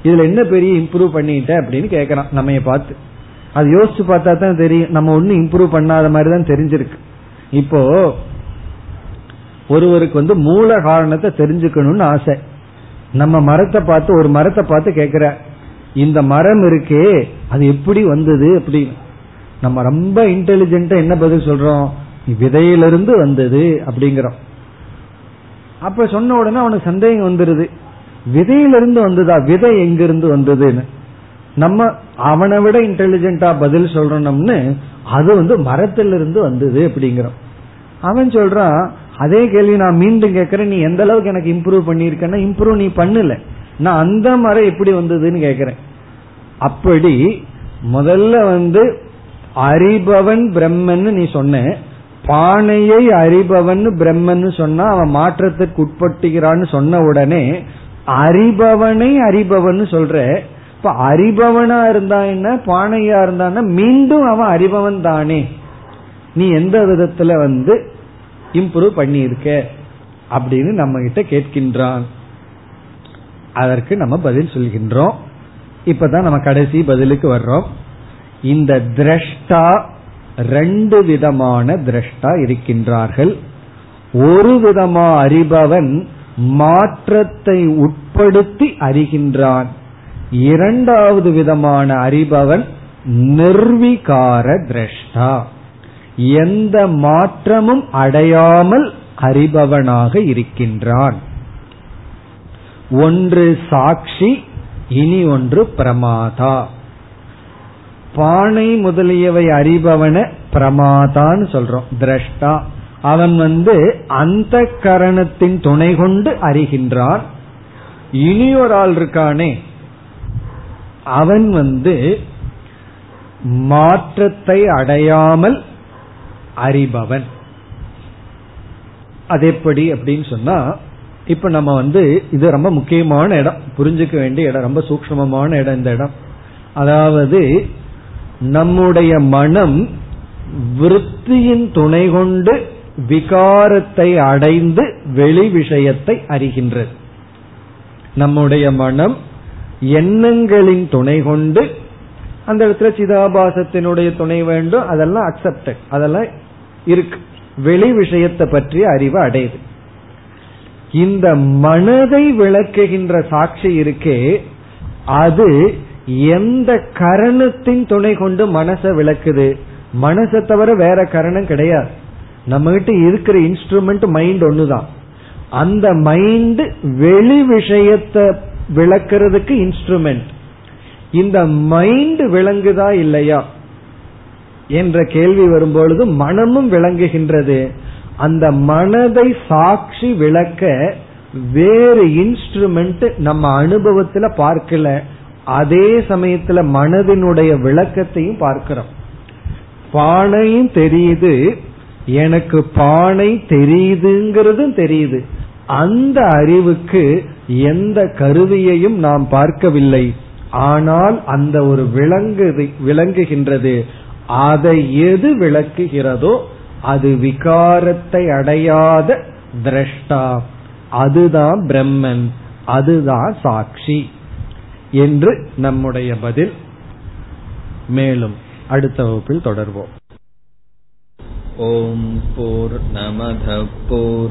இதுல என்ன பெரிய இம்ப்ரூவ் பண்ணிட்ட அப்படின்னு கேக்குறான் நம்ம பார்த்து. அது யோசிச்சு பார்த்தா தான் தெரியும் நம்ம ஒன்னும் இம்ப்ரூவ் பண்ணாத மாதிரி தான் தெரிஞ்சிருக்கு. இப்போ ஒருவருக்கு வந்து மூல காரணத்தை தெரிஞ்சுக்கணும்னு ஆசை. நம்ம மரத்தை பார்த்து ஒரு மரத்தை பார்த்து கேக்குற இந்த மரம் இருக்கே அது எப்படி வந்தது அப்படின்னு நம்ம ரொம்ப இன்டெலிஜென்டா என்ன பதில் சொல்றோம்? விதையிலிருந்து வந்தது அப்படிங்கிறோம். அப்ப சொன்ன உடனே அவனுக்கு சந்தேகம் வந்துருது. விதையிலிருந்து வந்ததா? விதை எங்கிருந்து வந்ததுன்னு. நம்ம அவனை விட இன்டெலிஜென்டா பதில் சொல்றோம்னு அது வந்து மரத்திலிருந்து வந்தது அப்படிங்கிறோம். அவன் சொல்றான் அதே கேள்வி நான் மீண்டும் கேட்கறேன் நீ எந்த அளவுக்கு எனக்கு இம்ப்ரூவ் பண்ணிருக்கேன்னா இம்ப்ரூவ் நீ பண்ணல. நான் அந்த மரம் எப்படி வந்ததுன்னு கேக்குறேன். அப்படி முதல்ல வந்து அறிபவன் பிரம்மன் நீ சொன்ன பானையை அறிபவன் பிரம்மன் சொன்னா அவன் மாற்றத்துக்கு உட்பட்டுகிறான்னு சொன்ன உடனே அறிபவனை அறிபவன் சொல்ற. இப்ப அறிபவனா இருந்தா என்ன பானையா இருந்தான்னா மீண்டும் அவன் அறிபவன் தானே. நீ எந்த விதத்துல வந்து இம்ப்ரூவ் பண்ணியிருக்க அப்படின்னு நம்ம கிட்ட கேட்கின்றான். அதற்கு நம்ம பதில் சொல்கின்றோம். இப்பதான் நம்ம கடைசி பதிலுக்கு வர்றோம். இந்த திரஷ்டா ரெண்டு விதமான திரஷ்டா இருக்கின்றார்கள். ஒரு விதமா அறிபவன் மாற்றத்தை உட்படுத்தி அறிகின்றான். இரண்டாவது விதமான அறிபவன் நிர்விகார திரஷ்டா. எந்த மாற்றமும் அடையாமல் அறிபவனாக இருக்கின்றான். ஒன்று சாட்சி இனி ஒன்று பிரமாதா. பானை முதலியவை அறிபவன பிரமாதான்னு சொல்றோம் திரஷ்டா. அவன் வந்து அந்த கரணத்தின் துணை கொண்டு அறிகின்றான். இனி ஒரு ஆள் இருக்கானே. அவன் வந்து மாற்றத்தை அடையாமல் அறிபவன். அது எப்படி அப்படின்னு சொன்னா இப்ப நம்ம வந்து இது ரொம்ப முக்கியமான இடம். புரிஞ்சுக்க வேண்டிய இடம் ரொம்ப சூக்மமான இடம் இந்த இடம். அதாவது நம்முடைய மனம் விருத்தியின் துணை கொண்டு விகாரத்தை அடைந்து வெளி விஷயத்தை அறிகின்றது. நம்முடைய மனம் எண்ணங்களின் துணை கொண்டு அந்த இடத்துல சிதாபாசத்தினுடைய துணை வேண்டும் அதெல்லாம் அக்செப்டட் அதெல்லாம் இருக்கு. வெளி விஷயத்தை பற்றிய அறிவு அடையுது. இந்த மனதை விளக்குகின்ற சாட்சி இருக்கே அது எந்த கரணத்தின் துணை கொண்டு மனசை விளக்குது? மனசை தவிர வேற கரணம் கிடையாது. நம்ம கிட்ட இருக்கிற இன்ஸ்ட்ருமெண்ட் மைண்ட் ஒண்ணுதான். அந்த மைண்ட் வெளி விஷயத்தை விளக்குறதுக்கு இன்ஸ்ட்ருமெண்ட் இந்த மைண்ட் விளங்குதா இல்லையா? என்ற கேள்வி வரும்பொழுது மனமும் விளங்குகின்றது. அந்த மனதை சாட்சி விளக்க வேறு இன்ஸ்ட்ருமெண்ட் நம்ம அனுபவத்துல பார்க்கல. அதே சமயத்துல மனதினுடைய விளக்கத்தையும் பார்க்கிறோம். பானையும் தெரியுது எனக்கு பானை தெரியுதுங்கிறதும் தெரியுது. அந்த அறிவுக்கு எந்த கருவியையும் நாம் பார்க்கவில்லை. ஆனால் அந்த ஒரு விளங்கு விளங்குகின்றது. அதை எது விளக்குகிறதோ அது விகாரத்தை அடையாத திரஷ்டா. அதுதான் பிரம்மன். அதுதான் சாட்சி என்று நம்முடைய பதில். மேலும் அடுத்த வகுப்பில் தொடர்வோம். ஓம் போர் நமத போர்